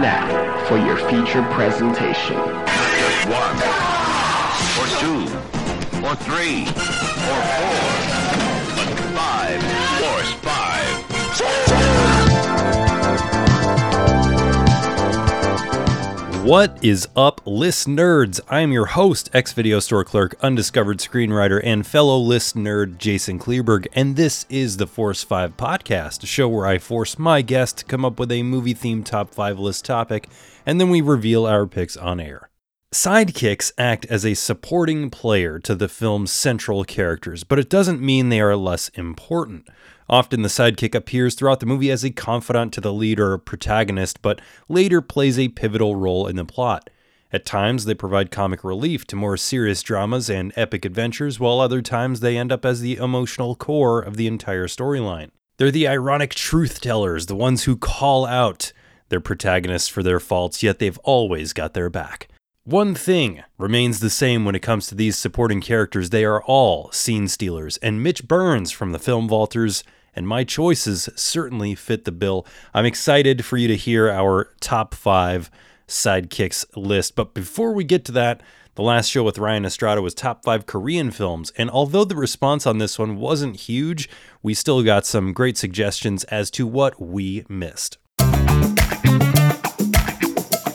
now for your feature presentation. Just one, or two, or three, or four, but five, force five. What is up, list nerds? I am your host, ex video store clerk, undiscovered screenwriter, and fellow list nerd Jason Kleberg, and this is the Force 5 podcast, a show where I force my guest to come up with a movie themed top 5 list topic, and then we reveal our picks on air. Sidekicks act as a supporting player to the film's central characters, but it doesn't mean they are less important. Often the sidekick appears throughout the movie as a confidant to the lead or protagonist, but later plays a pivotal role in the plot. At times, they provide comic relief to more serious dramas and epic adventures, while other times they end up as the emotional core of the entire storyline. They're the ironic truth tellers, the ones who call out their protagonists for their faults, yet they've always got their back. One thing remains the same when it comes to these supporting characters they are all scene stealers, and Mitch Burns from the Film Vaulters and my choices certainly fit the bill. I'm excited for you to hear our top five sidekicks list. But before we get to that, the last show with Ryan Estrada was top five Korean films. And although the response on this one wasn't huge, we still got some great suggestions as to what we missed.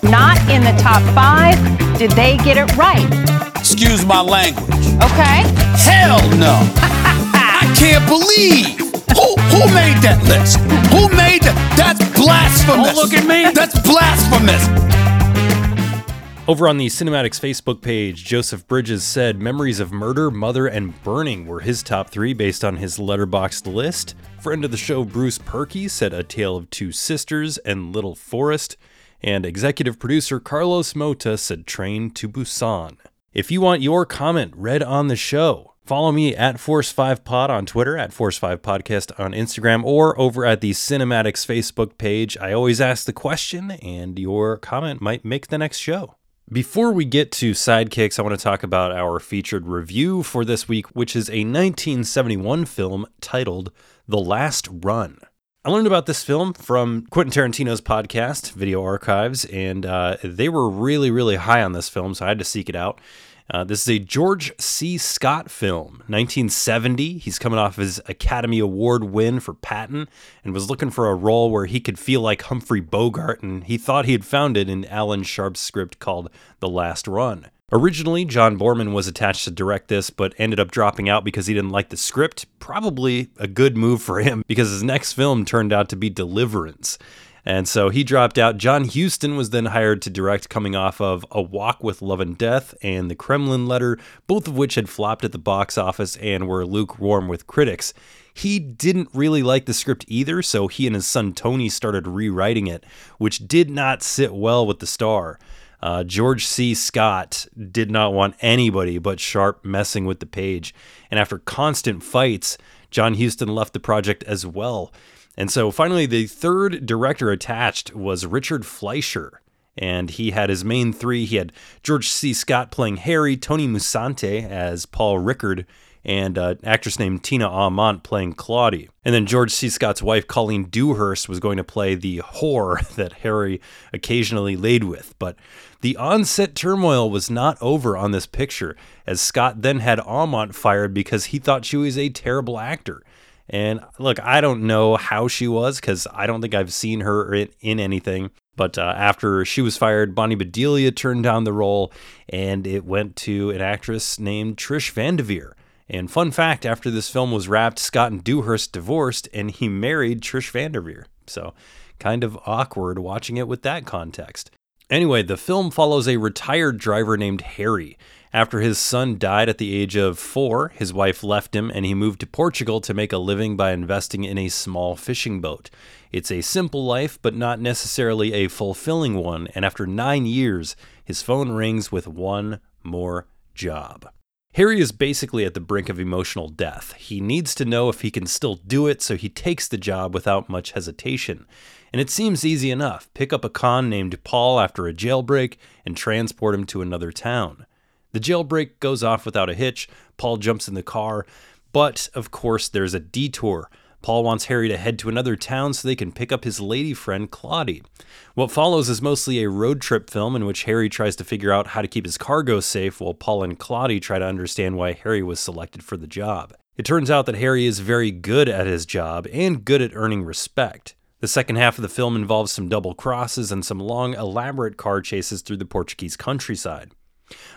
Not in the top five. Did they get it right? Excuse my language. Okay. Hell no. I can't believe. Who, who made that list? Who made that? That's blasphemous. Don't look at me. That's blasphemous. Over on the Cinemaddicts Facebook page, Joseph Bridges said Memories of Murder, Mother, and Burning were his top three based on his Letterboxd list. Friend of the show, Bruce Perky, said A Tale of Two Sisters and Little Forest. And executive producer Carlos Mota said Train to Busan. If you want your comment read on the show, follow me at Force5Pod on Twitter, at Force5Podcast on Instagram, or over at the Cinemaddicts Facebook page. I always ask the question, and your comment might make the next show. Before we get to sidekicks, I want to talk about our featured review for this week, which is a 1971 film titled The Last Run. I learned about this film from Quentin Tarantino's podcast, Video Archives, and uh, they were really, really high on this film, so I had to seek it out. Uh, this is a George C. Scott film, 1970. He's coming off his Academy Award win for Patton and was looking for a role where he could feel like Humphrey Bogart, and he thought he had found it in Alan Sharp's script called The Last Run. Originally, John Boorman was attached to direct this, but ended up dropping out because he didn't like the script. Probably a good move for him because his next film turned out to be Deliverance. And so he dropped out. John Huston was then hired to direct, coming off of A Walk with Love and Death and The Kremlin Letter, both of which had flopped at the box office and were lukewarm with critics. He didn't really like the script either, so he and his son Tony started rewriting it, which did not sit well with the star. Uh, George C. Scott did not want anybody but Sharp messing with the page. And after constant fights, John Huston left the project as well. And so finally, the third director attached was Richard Fleischer. And he had his main three. He had George C. Scott playing Harry, Tony Musante as Paul Rickard, and uh, an actress named Tina Aumont playing Claudie. And then George C. Scott's wife, Colleen Dewhurst, was going to play the whore that Harry occasionally laid with. But the onset turmoil was not over on this picture, as Scott then had Aumont fired because he thought she was a terrible actor. And look, I don't know how she was because I don't think I've seen her in, in anything. But uh, after she was fired, Bonnie Bedelia turned down the role and it went to an actress named Trish Van Devere. And fun fact after this film was wrapped, Scott and Dewhurst divorced and he married Trish Van Devere. So kind of awkward watching it with that context. Anyway, the film follows a retired driver named Harry. After his son died at the age of four, his wife left him and he moved to Portugal to make a living by investing in a small fishing boat. It's a simple life, but not necessarily a fulfilling one, and after nine years, his phone rings with one more job. Harry is basically at the brink of emotional death. He needs to know if he can still do it, so he takes the job without much hesitation. And it seems easy enough pick up a con named Paul after a jailbreak and transport him to another town. The jailbreak goes off without a hitch. Paul jumps in the car, but of course, there's a detour. Paul wants Harry to head to another town so they can pick up his lady friend Claudie. What follows is mostly a road trip film in which Harry tries to figure out how to keep his cargo safe while Paul and Claudie try to understand why Harry was selected for the job. It turns out that Harry is very good at his job and good at earning respect. The second half of the film involves some double crosses and some long, elaborate car chases through the Portuguese countryside.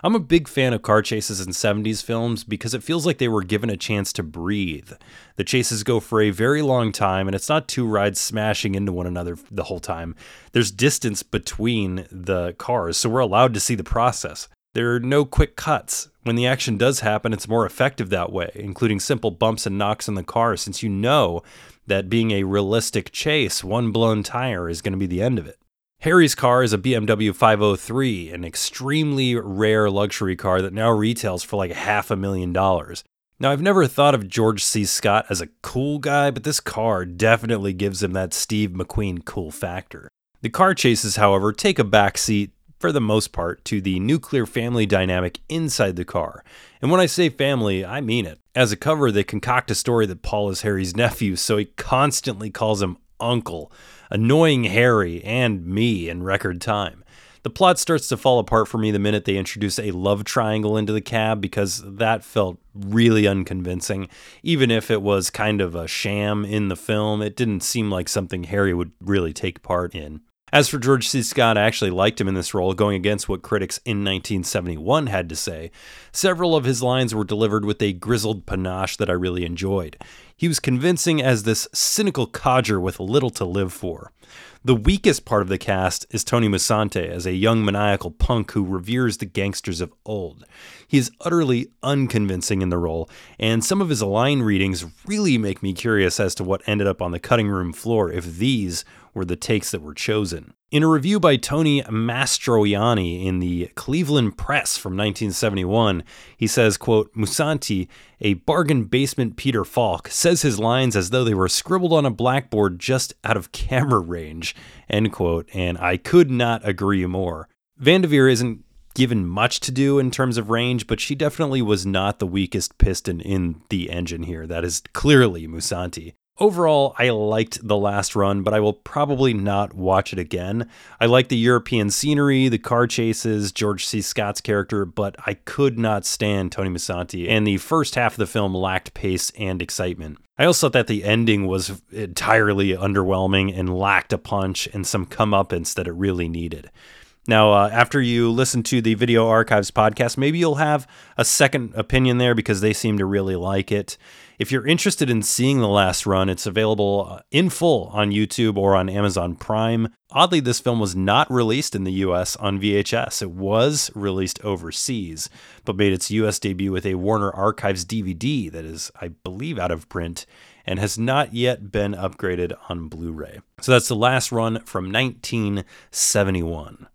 I'm a big fan of car chases in 70s films because it feels like they were given a chance to breathe. The chases go for a very long time, and it's not two rides smashing into one another the whole time. There's distance between the cars, so we're allowed to see the process. There are no quick cuts. When the action does happen, it's more effective that way, including simple bumps and knocks in the car, since you know that being a realistic chase, one blown tire is going to be the end of it. Harry's car is a BMW 503, an extremely rare luxury car that now retails for like half a million dollars. Now, I've never thought of George C. Scott as a cool guy, but this car definitely gives him that Steve McQueen cool factor. The car chases, however, take a backseat, for the most part, to the nuclear family dynamic inside the car. And when I say family, I mean it. As a cover, they concoct a story that Paul is Harry's nephew, so he constantly calls him uncle annoying Harry and me in record time. The plot starts to fall apart for me the minute they introduce a love triangle into the cab because that felt really unconvincing. Even if it was kind of a sham in the film, it didn't seem like something Harry would really take part in. As for George C. Scott, I actually liked him in this role, going against what critics in 1971 had to say. Several of his lines were delivered with a grizzled panache that I really enjoyed. He was convincing as this cynical codger with little to live for. The weakest part of the cast is Tony Musante as a young maniacal punk who reveres the gangsters of old. He is utterly unconvincing in the role, and some of his line readings really make me curious as to what ended up on the cutting room floor if these were the takes that were chosen. In a review by Tony Mastroianni in the Cleveland Press from 1971, he says, quote, Musante, a bargain basement Peter Falk, says his lines as though they were scribbled on a blackboard just out of camera range, end quote, and I could not agree more. Van Devere isn't given much to do in terms of range, but she definitely was not the weakest piston in the engine here. That is clearly Musante. Overall, I liked the last run, but I will probably not watch it again. I like the European scenery, the car chases, George C. Scott's character, but I could not stand Tony Musante, and the first half of the film lacked pace and excitement. I also thought that the ending was entirely underwhelming and lacked a punch and some comeuppance that it really needed. Now, uh, after you listen to the Video Archives podcast, maybe you'll have a second opinion there because they seem to really like it. If you're interested in seeing the last run, it's available uh, in full on YouTube or on Amazon Prime. Oddly, this film was not released in the US on VHS. It was released overseas, but made its US debut with a Warner Archives DVD that is, I believe, out of print and has not yet been upgraded on Blu ray. So that's the last run from 1971.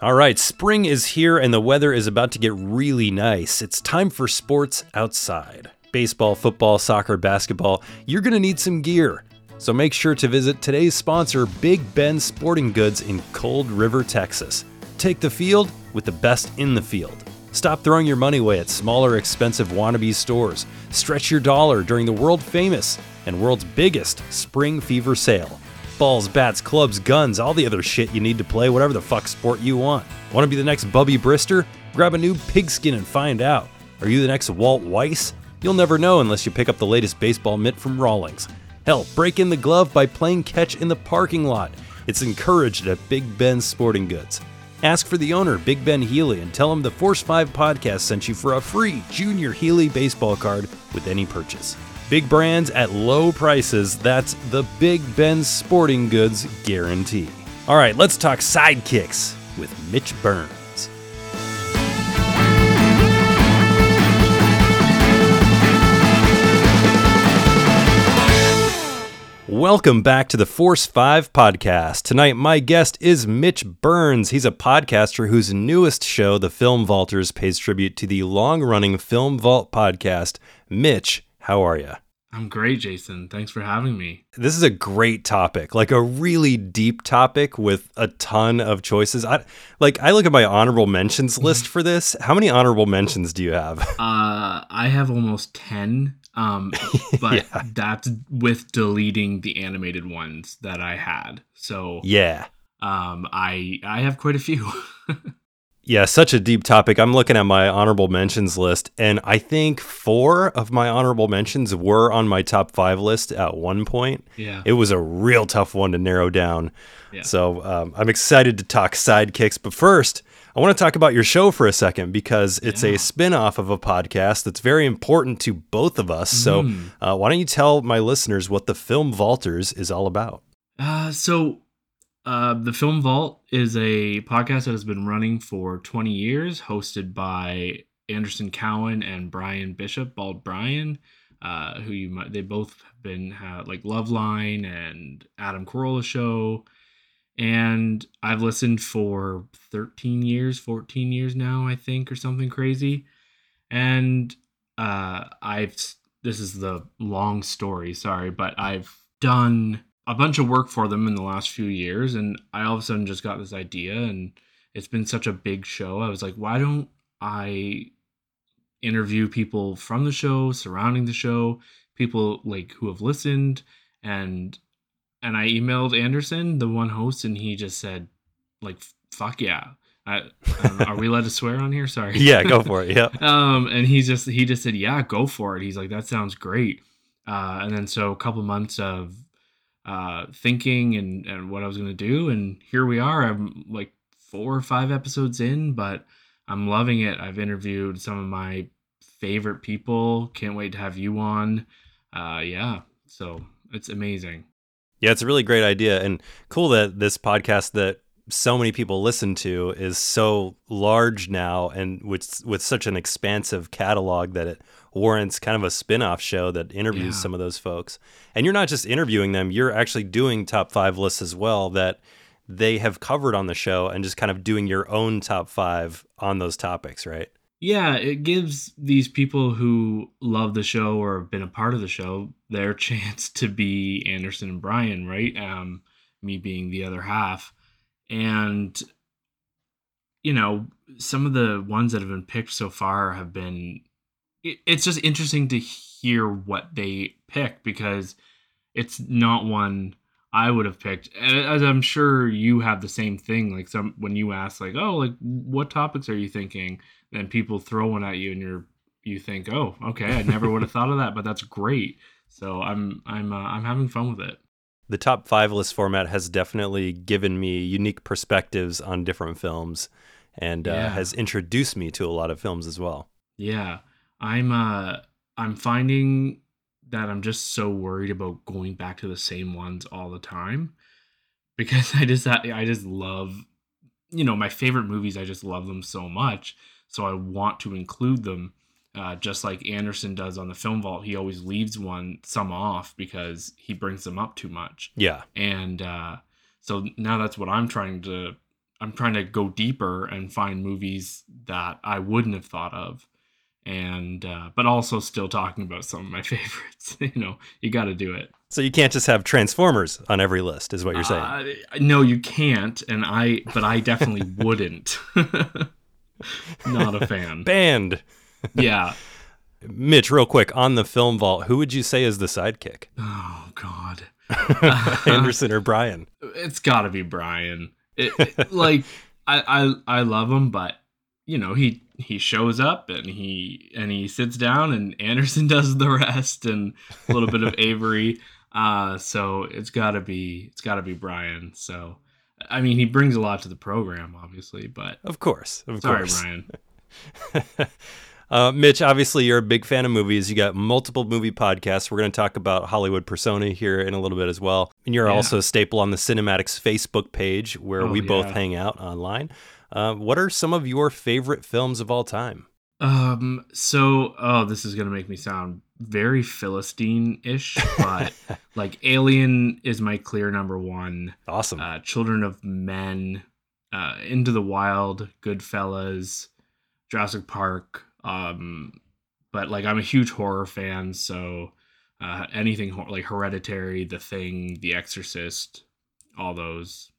All right, spring is here and the weather is about to get really nice. It's time for sports outside baseball, football, soccer, basketball, you're going to need some gear. So make sure to visit today's sponsor, Big Ben Sporting Goods in Cold River, Texas. Take the field with the best in the field. Stop throwing your money away at smaller, expensive wannabe stores. Stretch your dollar during the world famous and world's biggest spring fever sale. Balls, bats, clubs, guns, all the other shit you need to play whatever the fuck sport you want. Want to be the next Bubby Brister? Grab a new pigskin and find out. Are you the next Walt Weiss? You'll never know unless you pick up the latest baseball mitt from Rawlings. Hell, break in the glove by playing catch in the parking lot. It's encouraged at Big Ben Sporting Goods. Ask for the owner, Big Ben Healy, and tell him the Force 5 podcast sent you for a free Junior Healy baseball card with any purchase. Big brands at low prices, that's the Big Ben Sporting Goods guarantee. All right, let's talk sidekicks with Mitch Burns. Welcome back to the Force 5 podcast. Tonight, my guest is Mitch Burns. He's a podcaster whose newest show, The Film Vaulters, pays tribute to the long running Film Vault podcast. Mitch, how are you? I'm great, Jason. Thanks for having me. This is a great topic, like a really deep topic with a ton of choices. I like I look at my honorable mentions list for this. How many honorable mentions do you have? Uh, I have almost 10 Um, but Yeah. that's with deleting the animated ones that I had. So Yeah. um, I I have quite a few. Yeah, such a deep topic. I'm looking at my honorable mentions list, and I think four of my honorable mentions were on my top five list at one point. yeah. It was a real tough one to narrow down. Yeah. So um, I'm excited to talk sidekicks. But first, I want to talk about your show for a second because it's a spin off of a podcast that's very important to both of us. So Mm. uh, why don't you tell my listeners what the Film Vaulters is all about? Uh, so, uh, the Film Vault is a podcast that has been running for 20 years, hosted by Anderson Cowan and Brian Bishop, Bald Brian, uh, who you might they both have been uh, like Loveline and Adam Carolla show, and I've listened for 13 years, 14 years now, I think, or something crazy, and uh, I've this is the long story, sorry, but I've done a bunch of work for them in the last few years and I all of a sudden just got this idea and it's been such a big show. I was like, why don't I interview people from the show, surrounding the show, people like who have listened and and I emailed Anderson, the one host, and he just said like fuck yeah. I, I are we allowed to swear on here? Sorry. Yeah, go for it. Yep. um and he just he just said yeah go for it he's like that sounds great uh and then so a couple months of uh thinking and and what i was gonna do and here we are i'm like four or five episodes in but i'm loving it i've interviewed some of my favorite people can't wait to have you on uh yeah so it's amazing Yeah, it's a really great idea and cool that this podcast that so many people listen to is so large now and with with such an expansive catalog that it warrants kind of a spin-off show that interviews Yeah. some of those folks. And you're not just interviewing them, you're actually doing top 5 lists as well that they have covered on the show and just kind of doing your own top 5 on those topics, right? Yeah, it gives these people who love the show or have been a part of the show their chance to be Anderson and Brian, right? Um, me being the other half. And, you know, some of the ones that have been picked so far have been, it, it's just interesting to hear what they pick because it's not one I would have picked. As I'm sure you have the same thing. Like some when you ask, like, oh, like what topics are you thinking? Then people throw one at you, and you're you think, oh, okay, I never would have thought of that, but that's great. So I'm I'm uh, I'm having fun with it. The top 5 list format has definitely given me unique perspectives on different films and uh, Yeah. has introduced me to a lot of films as well. Yeah, I'm uh I'm finding that I'm just so worried about going back to the same ones all the time because I just I just love you know my favorite movies I just love them so much. So I want to include them uh, just like Anderson does on the film vault. He always leaves one some off because he brings them up too much. Yeah. and uh, so now that's what i'm trying to i'm trying to go deeper and find movies that i wouldn't have thought of and uh, but also still talking about some of my favorites you know you got to do it So you can't just have Transformers on every list, is what you're saying. uh, no you can't and i but i definitely wouldn't not a fan Banned. yeah Mitch, real quick on the film vault, who would you say is the sidekick, oh god Anderson or Brian? it's got to be Brian. It, it- like I, I I love him, but you know he he shows up and he and he sits down and Anderson does the rest and a little bit of Avery. Uh, so it's got to be it's got to be Brian. So I mean he brings a lot to the program, obviously, but Of course, of sorry, course. Brian. Uh, Mitch, obviously you're a big fan of movies. You got multiple movie podcasts. We're going to talk about Hollywood Persona here in a little bit as well. And you're Yeah. also a staple on the Cinemaddicts Facebook page where Oh, we both hang out online. Uh, what are some of your favorite films of all time? Um. So, oh, this is gonna make me sound very Philistine-ish, but like Alien is my clear number one. Awesome. uh, Children of Men, uh, Into the Wild, Goodfellas, Jurassic Park. Um, but like I'm a huge horror fan, so uh, anything like Hereditary, The Thing, The Exorcist, all those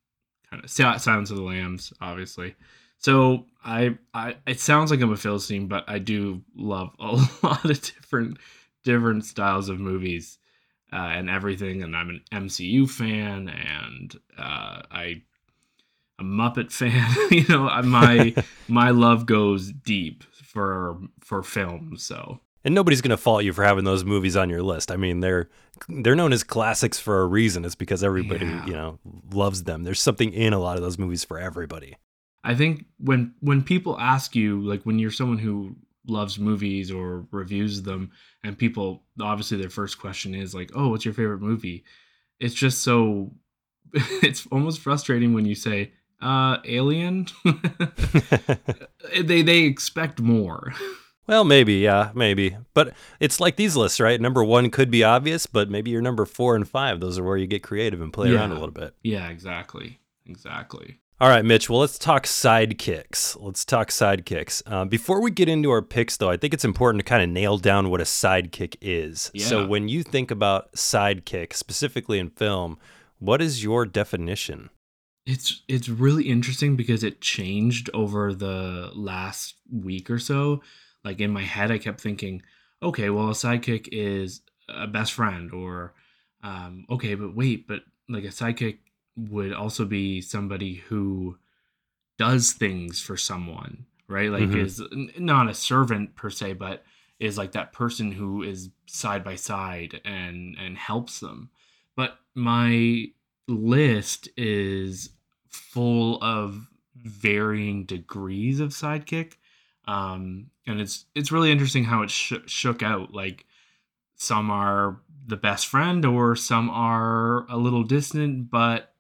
kind of Silence of the Lambs, obviously. So I, I, it sounds like I'm a Philistine, but I do love a lot of different, different styles of movies uh, and everything. And I'm an MCU fan, and uh, I a Muppet fan. you know, my my love goes deep for for films. So And nobody's going to fault you for having those movies on your list. I mean, they're they're known as classics for a reason. It's because everybody, Yeah. you know, loves them. There's something in a lot of those movies for everybody. I think when when people ask you, like when you're someone who loves movies or reviews them, and people obviously their first question is like, "Oh, what's your favorite movie?" It's just so it's almost frustrating when you say, "Uh, Alien." they they expect more. Well, maybe, yeah, maybe. But it's like these lists, right? Number one could be obvious, but maybe your number four and five, those are where you get creative and play around a little bit. yeah, exactly, exactly. All right, Mitch. Well, let's talk sidekicks. Let's talk sidekicks. Uh, before we get into our picks, though, I think it's important to kind of nail down what a sidekick is. Yeah. So, when you think about sidekick, specifically in film, what is your definition? It's it's really interesting because it changed over the last week or so. Like in my head, I kept thinking, okay, well, a sidekick is a best friend, or um, okay, but wait, but like a sidekick would also be somebody who does things for someone, right? Like Mhm. is not a servant per se, but is like that person who is side by side and and helps them. But my list is full of varying degrees of sidekick um and it's it's really interesting how it sh- shook out like some are the best friend or some are a little distant but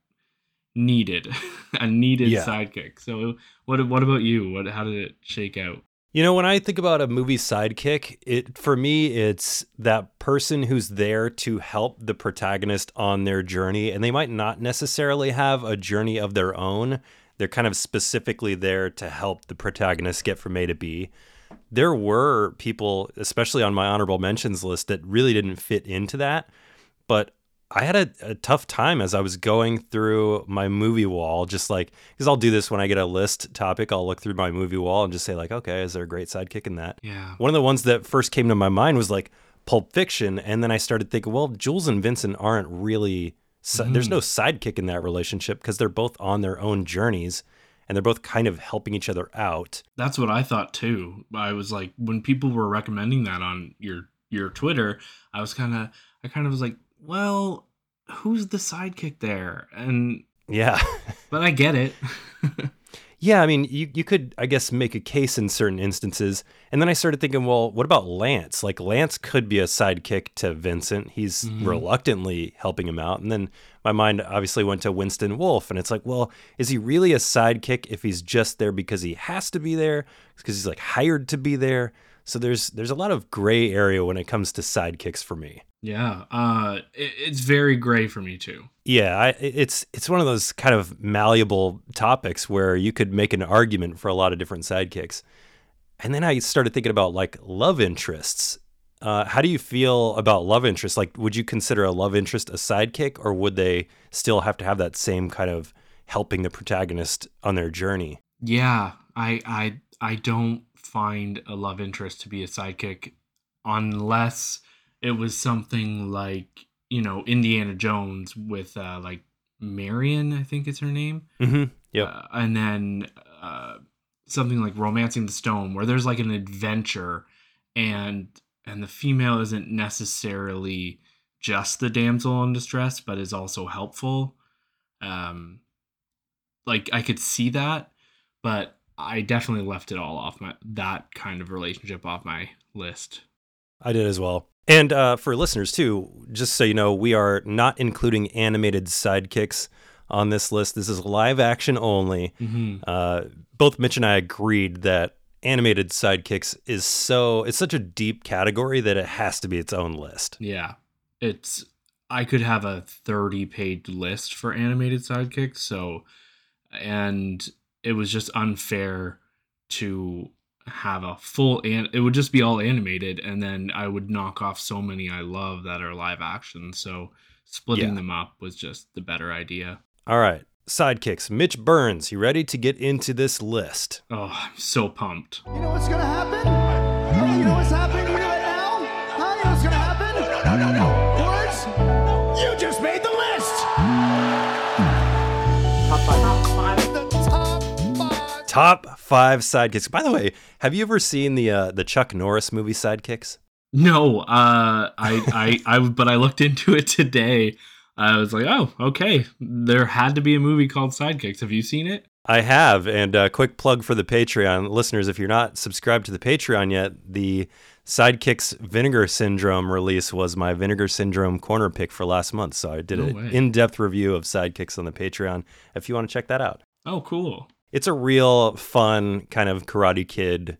needed a needed Yeah. sidekick so what what about you what how did it shake out You know, when I think about a movie sidekick, it for me it's that person who's there to help the protagonist on their journey and they might not necessarily have a journey of their own. They're kind of specifically there to help the protagonist get from A to B. There were people, especially on my honorable mentions list, that really didn't fit into that. But I had a, a tough time as I was going through my movie wall, just like, because I'll do this when I get a list topic. I'll look through my movie wall and just say, like, okay, is there a great sidekick in that? yeah One of the ones that first came to my mind was like Pulp Fiction. And then I started thinking, well, Jules and Vincent aren't really, si- mm-hmm. there's no sidekick in that relationship because they're both on their own journeys and they're both kind of helping each other out. That's what I thought too. I was like, when people were recommending that on your your Twitter, I was kind of, I kind of was like, well, who's the sidekick there? And Yeah. but I get it. Yeah, I mean, you, you could, I guess, make a case in certain instances. And then I started thinking, well, what about Lance? Like, Lance could be a sidekick to Vincent. He's mm-hmm. reluctantly helping him out. And then my mind obviously went to Winston Wolfe. And it's like, well, is he really a sidekick if he's just there because he has to be there? Because he's like hired to be there? So there's there's a lot of gray area when it comes to sidekicks for me. Yeah, uh, it, it's very gray for me too. Yeah, I, it's it's one of those kind of malleable topics where you could make an argument for a lot of different sidekicks. And then I started thinking about like love interests. Uh, how do you feel about love interests? Like, would you consider a love interest a sidekick, or would they still have to have that same kind of helping the protagonist on their journey? Yeah, I I I don't find a love interest to be a sidekick unless it was something like you know Indiana Jones with uh, like Marion, I think is her name. Mm-hmm. Yep. Uh, and then uh, something like romancing the stone where there's like an adventure and and the female isn't necessarily just the damsel in distress but is also helpful um like i could see that but i definitely left it all off my that kind of relationship off my list I did as well. And uh, for listeners too, just so you know, we are not including animated sidekicks on this list. This is live action only. mm-hmm. Uh, both Mitch and I agreed that animated sidekicks is so it's such a deep category that it has to be its own list. Yeah. It's I could have a 30 page list for animated sidekicks, so and it was just unfair to have a full and it would just be all animated and then i would knock off so many i love that are live action. So splitting yeah. them up was just the better idea. All right sidekicks. Mitch burns you ready to get into this list? Oh i'm so pumped. You know what's gonna happen? You know what's happening you it now? Huh? you know what's gonna happen? No no no. Words? You just made the list! Hmm. Top five top five, the top, five. top sidekicks. By the way, have you ever seen the uh, the Chuck Norris movie Sidekicks? No, uh, I, I, I, but I looked into it today. I was like, oh, okay. There had to be a movie called Sidekicks. Have you seen it? I have, and a quick plug for the Patreon listeners. If you're not subscribed to the Patreon yet, the Sidekicks Vinegar Syndrome release was my Vinegar Syndrome corner pick for last month. So I did No an in-depth review of Sidekicks on the Patreon. If you want to check that out, Oh, cool. It's a real fun kind of Karate Kid,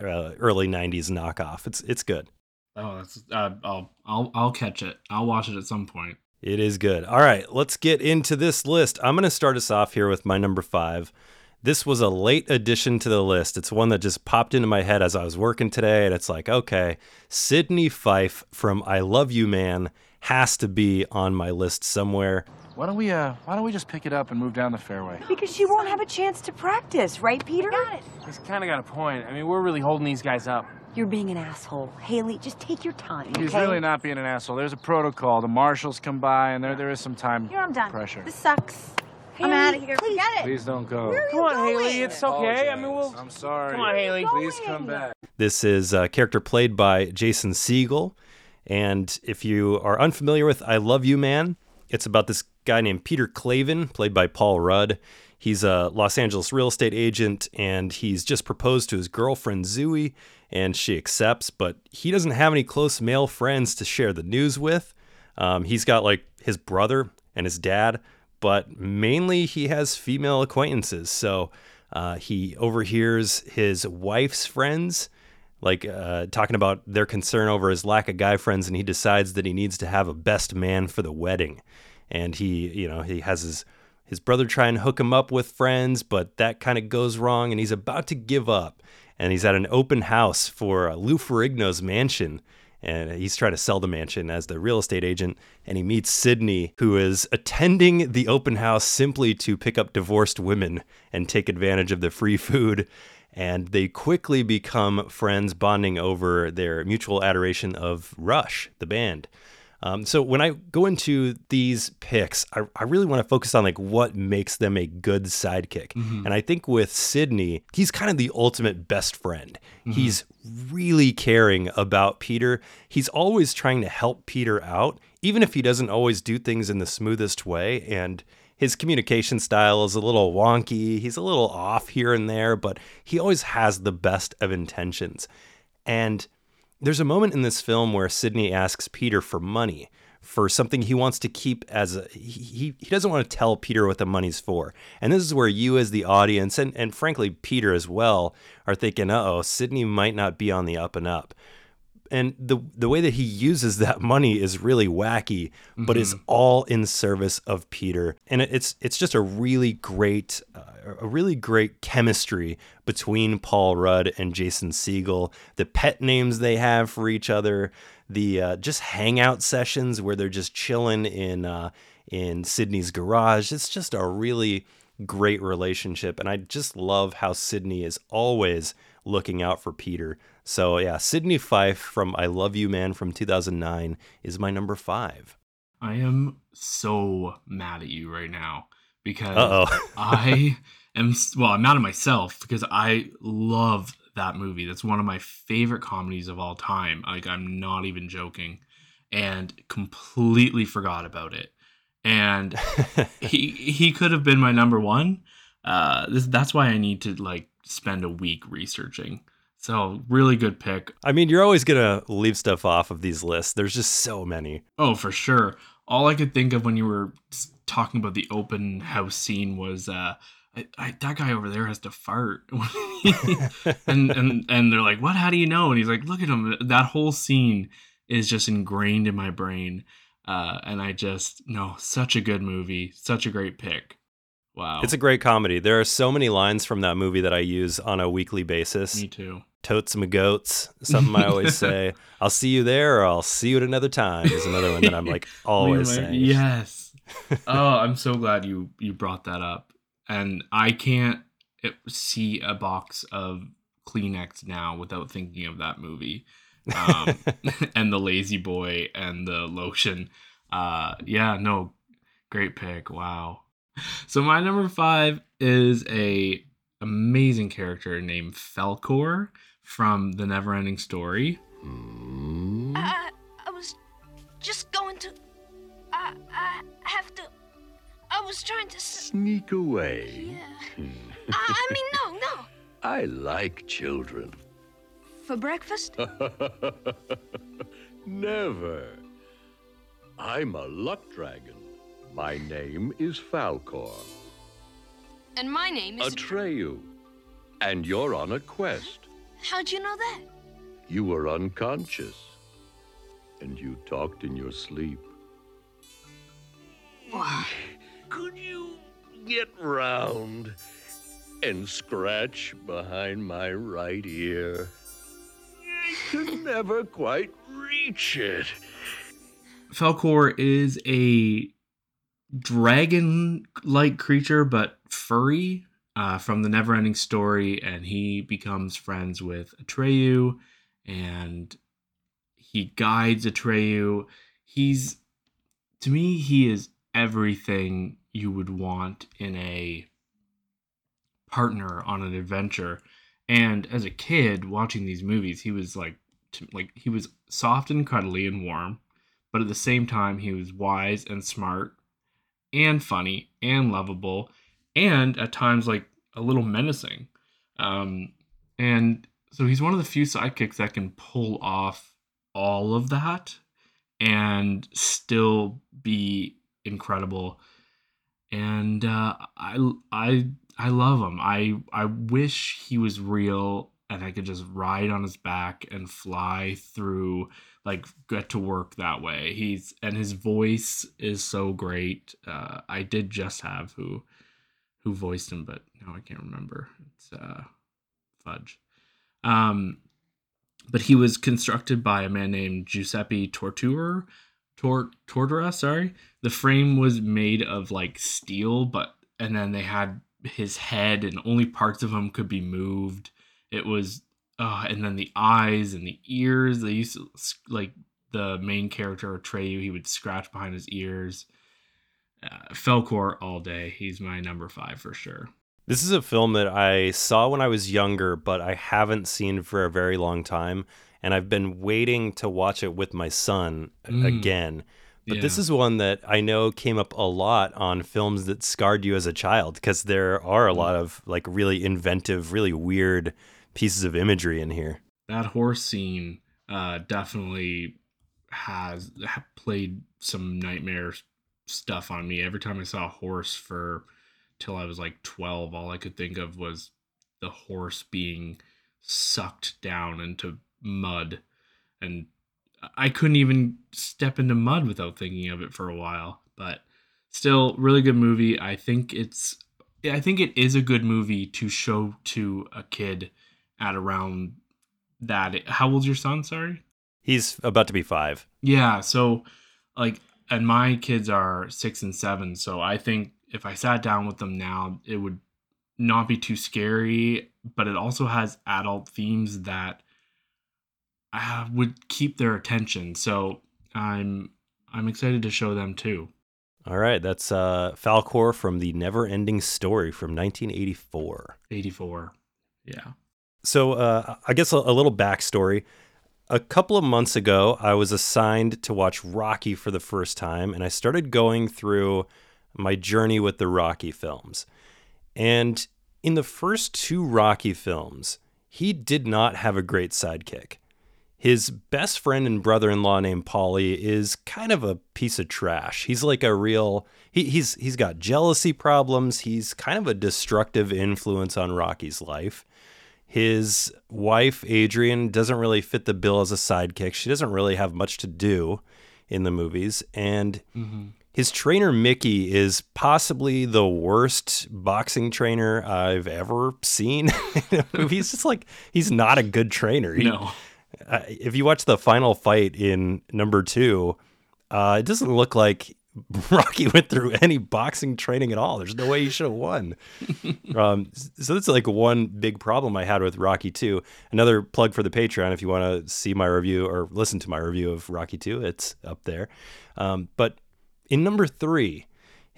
uh, early '90s knockoff. It's it's good. Oh, that's. Uh, I'll, I'll, I'll catch it. I'll watch it at some point. It is good. All right, let's get into this list. I'm going to start us off here with my number five. This was a late addition to the list. It's one that just popped into my head as I was working today, and it's like, okay, Sydney Fife from I Love You Man has to be on my list somewhere. Why don't we uh why don't we just pick it up and move down the fairway? Because she won't have a chance to practice, right, Peter? Got it. He's kinda got a point. I mean we're really holding these guys up. You're being an asshole. Haley, just take your time. He's okay? really not being an asshole. There's a protocol. The marshals come by and there there is some time Here, I'm done. pressure. This sucks. Haley, I'm out of here. please. Forget it. Please don't go. Where are come you on, going? Haley, it's okay. I mean we'll I'm sorry. Come on, Haley. Please come back. This is a character played by Jason Segel. And if you are unfamiliar with I Love You Man, it's about this guy named Peter Klaven, played by Paul Rudd. He's a Los Angeles real estate agent and he's just proposed to his girlfriend Zooey and she accepts, but he doesn't have any close male friends to share the news with. Um, he's got like his brother and his dad, but mainly he has female acquaintances. So uh, he overhears his wife's friends like uh, talking about their concern over his lack of guy friends, and he decides that he needs to have a best man for the wedding. And he, you know, he has his his brother try and hook him up with friends, but that kind of goes wrong, and he's about to give up. And he's at an open house for uh, Lou Ferrigno's mansion, and he's trying to sell the mansion as the real estate agent. And he meets Sydney, who is attending the open house simply to pick up divorced women and take advantage of the free food and they quickly become friends, bonding over their mutual adoration of Rush, the band. Um, so when I go into these picks, I, I really want to focus on like what makes them a good sidekick. And I think with Sydney, he's kind of the ultimate best friend. He's really caring about Peter. He's always trying to help Peter out, even if he doesn't always do things in the smoothest way. And his communication style is a little wonky. He's a little off here and there, but he always has the best of intentions. And there's a moment in this film where Sydney asks Peter for money for something he wants to keep as a he, he doesn't want to tell Peter what the money's for. And this is where you as the audience and, and frankly Peter as well are thinking, uh oh, Sydney might not be on the up and up and the the way that he uses that money is really wacky, but it's all in service of Peter, and it's it's just a really great uh, a really great chemistry between Paul Rudd and Jason Segel. The pet names they have for each other, the uh, just hangout sessions where they're just chilling in uh, in Sydney's garage. It's just a really great relationship, and I just love how Sydney is always looking out for Peter. So yeah, Sydney Fife from I Love You Man from 2009 is my number five. I am so mad at you right now because. I am well, I'm mad at myself because I love that movie. That's one of my favorite comedies of all time. Like I'm not even joking. And completely forgot about it. And he he could have been my number one. Uh this that's why I need to like spend a week researching. So really good pick. I mean, you're always gonna leave stuff off of these lists. There's just so many. Oh, for sure. All I could think of when you were talking about the open house scene was uh, I, I, that guy over there has to fart, and and and they're like, "What? How do you know?" And he's like, "Look at him." That whole scene is just ingrained in my brain, uh, and I just no, such a good movie, such a great pick. Wow, It's a great comedy. There are so many lines from that movie that I use on a weekly basis. me too. Totes my goats, something I always say. I'll see you there or I'll see you at another time is another one that I'm like always saying. Yes. oh, I'm so glad you you brought that up. And I can't eh, see a box of Kleenex now without thinking of that movie. Um, and the lazy boy and the lotion. Uh, yeah, no, great pick. Wow. So my number five is a amazing character named Falkor from The Neverending Story. I, I was just going to. I, I have to. I was trying to. s- Sneak away. I, I mean, no, no. I like children. For breakfast? Never. I'm a luck dragon. My name is Falkor. And my name is. Atreyu. And you're on a quest. How'd you know that? You were unconscious. And you talked in your sleep. Why Could you get round and scratch behind my right ear? I could never quite reach it. Falkor is a dragon-like creature, but furry uh, from the Neverending Story, and he becomes friends with Atreyu, and he guides Atreyu. He's, to me, he is everything you would want in a partner on an adventure. And as a kid watching these movies, he was like, like he was soft and cuddly and warm but at the same time he was wise and smart and funny and lovable and at times like a little menacing. Um and so he's one of the few sidekicks that can pull off all of that and still be incredible. And uh i i i love him. I i wish he was real and i could just ride on his back and fly through like get to work that way. He's and his voice is so great. Uh i did just have who who voiced him but now i can't remember. It's uh fudge. Um but he was constructed by a man named giuseppe tortura Tor- tortura sorry. The frame was made of like steel but and then they had his head and only parts of him could be moved. It was uh, and then the eyes and the ears. They used to like the main character Atreyu he would scratch behind his ears uh, Falkor all day he's my number five for sure This is a film that I saw when I was younger, but I haven't seen for a very long time. And I've been waiting to watch it with my son Mm. again. But this is one that I know came up a lot on films that scarred you as a child because there are a lot of like really inventive, really weird pieces of imagery in here. that horse scene uh, definitely has played some nightmare s- stuff on me. Every time I saw a horse for till I was like 12, all I could think of was the horse being sucked down into mud. And I couldn't even step into mud without thinking of it for a while. But still, really good movie. I think it's. I think it is a good movie to show to a kid at around that. How old's your son? Sorry. He's about to be five. Yeah, so like and my kids are 6 and 7, so I think if I sat down with them now, it would not be too scary, but it also has adult themes that uh, would keep their attention. So I'm I'm excited to show them too. All right, that's uh, Falkor from the Never Ending Story from 1984. 84. Yeah. So, uh, I guess a, a little backstory. A couple of months ago, I was assigned to watch Rocky for the first time, and I started going through my journey with the Rocky films. And in the first two Rocky films, he did not have a great sidekick. His best friend and brother-in-law named Paulie is kind of a piece of trash. He's like a real he, he's he's got jealousy problems. He's kind of a destructive influence on Rocky's life. His wife Adrian doesn't really fit the bill as a sidekick. She doesn't really have much to do in the movies and his trainer Mickey is possibly the worst boxing trainer I've ever seen in a movie. He's just like he's not a good trainer. He- No. uh, if you watch the final fight in number two, uh, it doesn't look like Rocky went through any boxing training at all. There's no way he should have won. um, so that's like one big problem I had with Rocky 2. Another plug for the Patreon if you want to see my review or listen to my review of Rocky 2, it's up there. Um, but in number three,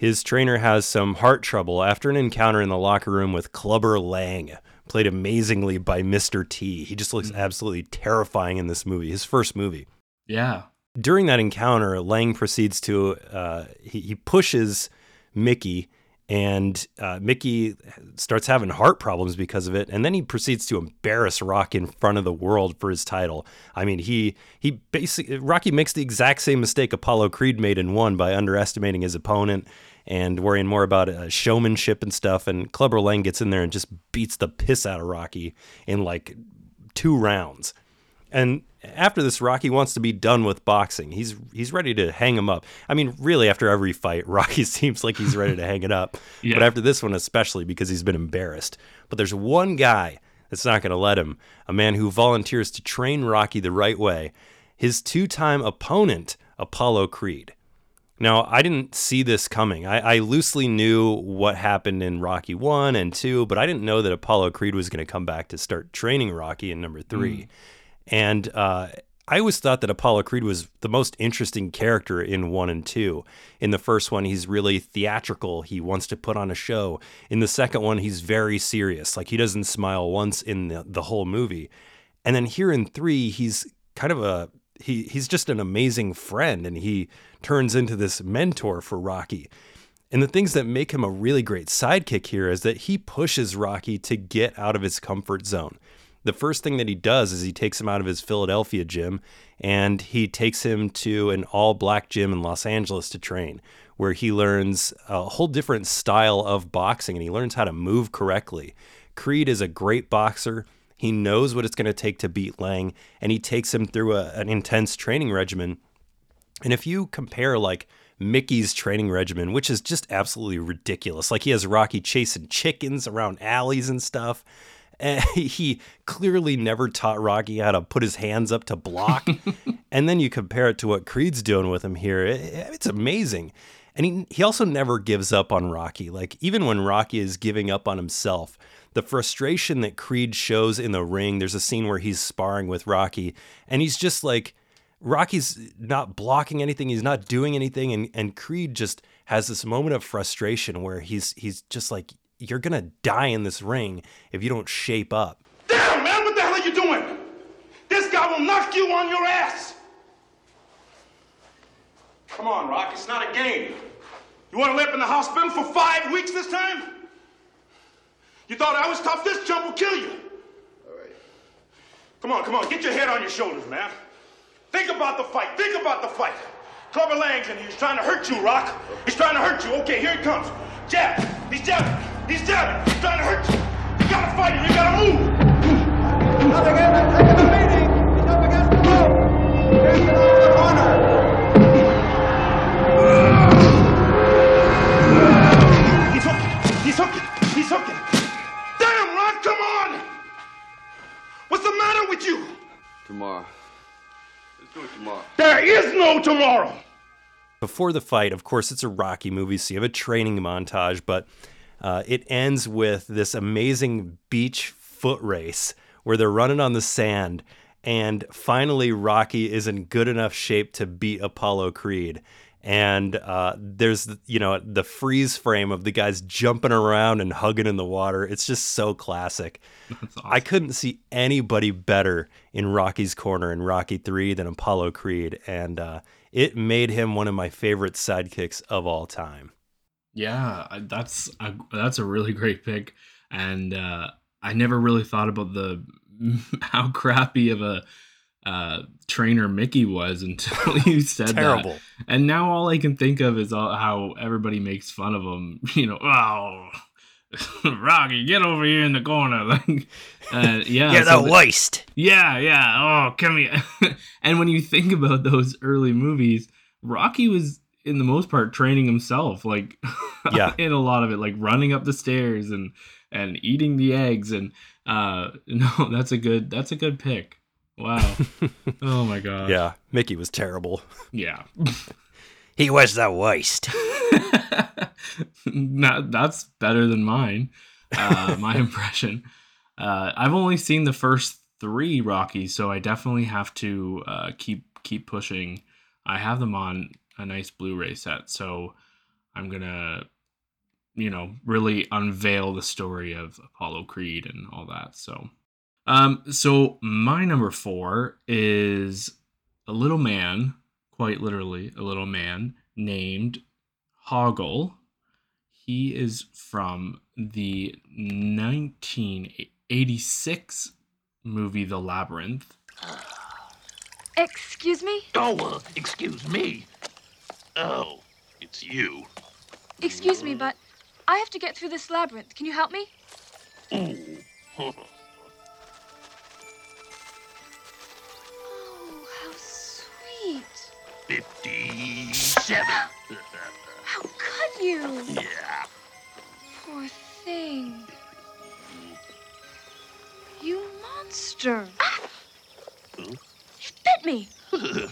His trainer has some heart trouble after an encounter in the locker room with Clubber Lang, played amazingly by Mr. T. He just looks absolutely terrifying in this movie, his first movie. Yeah. During that encounter, Lang proceeds to uh, he, he pushes Mickey, and uh, Mickey starts having heart problems because of it, and then he proceeds to embarrass Rocky in front of the world for his title. I mean, he he basically Rocky makes the exact same mistake Apollo Creed made in one by underestimating his opponent and worrying more about uh, showmanship and stuff. And Clubber Lang gets in there and just beats the piss out of Rocky in like two rounds. And after this, Rocky wants to be done with boxing. He's he's ready to hang him up. I mean, really, after every fight, Rocky seems like he's ready to hang it up. Yeah. But after this one, especially because he's been embarrassed. But there's one guy that's not going to let him. A man who volunteers to train Rocky the right way. His two-time opponent, Apollo Creed. Now, I didn't see this coming. I, I, loosely knew what happened in Rocky 1 and 2, but I didn't know that Apollo Creed was going to come back to start training Rocky in number 3. Mm. And uh, I always thought that Apollo Creed was the most interesting character in 1 and 2. In the first one, he's really theatrical. He wants to put on a show. In the second one, he's very serious. Like he doesn't smile once in the, the whole movie. And then here in 3, he's kind of a he he's just an amazing friend and he turns into this mentor for Rocky. And the things that make him a really great sidekick here is that he pushes Rocky to get out of his comfort zone. The first thing that he does is he takes him out of his Philadelphia gym and he takes him to an all black gym in Los Angeles to train, where he learns a whole different style of boxing and he learns how to move correctly. Creed is a great boxer. He knows what it's going to take to beat Lang, and he takes him through a, an intense training regimen. And if you compare like Mickey's training regimen, which is just absolutely ridiculous, like he has Rocky chasing chickens around alleys and stuff. And he clearly never taught Rocky how to put his hands up to block. and then you compare it to what Creed's doing with him here. It's amazing. And he, he also never gives up on Rocky. Like, even when Rocky is giving up on himself, the frustration that Creed shows in the ring. There's a scene where he's sparring with Rocky, and he's just like, Rocky's not blocking anything, he's not doing anything, and, and Creed just has this moment of frustration where he's he's just like, You're gonna die in this ring if you don't shape up. Damn, man, what the hell are you doing? This guy will knock you on your ass. Come on, Rock, it's not a game. You wanna live in the hospital for five weeks this time? You thought I was tough? This jump will kill you. All right. Come on, come on. Get your head on your shoulders, man. Think about the fight. Think about the fight. Clubber Lang's in here. He's trying to hurt you, Rock. He's trying to hurt you. Okay, here he comes. Jab. He's jabbing. He's jabbing. He's trying to hurt you. You gotta fight him. You gotta move. Up against the meeting. He's up against the rope. Here's the corner. He's hooking. He's hooking. He's hooking. Damn, Rock, come on! What's the matter with you? Tomorrow. Let's do it tomorrow. There is no tomorrow! Before the fight, of course, it's a Rocky movie, so you have a training montage, but uh, it ends with this amazing beach foot race where they're running on the sand, and finally, Rocky is in good enough shape to beat Apollo Creed and uh, there's you know the freeze frame of the guys jumping around and hugging in the water. It's just so classic. Awesome. I couldn't see anybody better in Rocky's corner in Rocky Three than Apollo Creed, and uh, it made him one of my favorite sidekicks of all time. Yeah, that's a, that's a really great pick, and uh, I never really thought about the how crappy of a uh, trainer Mickey was until you said that Terrible. that. And now all I can think of is all, how everybody makes fun of him. You know, oh, Rocky, get over here in the corner. Like, uh, yeah, you're so the waste. Yeah, yeah. Oh, come here. and when you think about those early movies, Rocky was in the most part training himself like yeah in a lot of it like running up the stairs and and eating the eggs and uh no that's a good that's a good pick Wow. oh my god. Yeah, Mickey was terrible. Yeah. he was the worst. that, that's better than mine. Uh, my impression. Uh, I've only seen the first three Rockies, so I definitely have to uh, keep keep pushing. I have them on a nice Blu-ray set, so I'm gonna, you know, really unveil the story of Apollo Creed and all that. So, um, so my number four is a little man, quite literally, a little man named Hoggle. He is from the 1986 movie The Labyrinth. Excuse me? Oh, uh, excuse me. Oh, it's you. Excuse me, but I have to get through this labyrinth. Can you help me? Oh, how sweet. 57. How could you? Yeah. Poor thing. You monster. Huh? It bit me.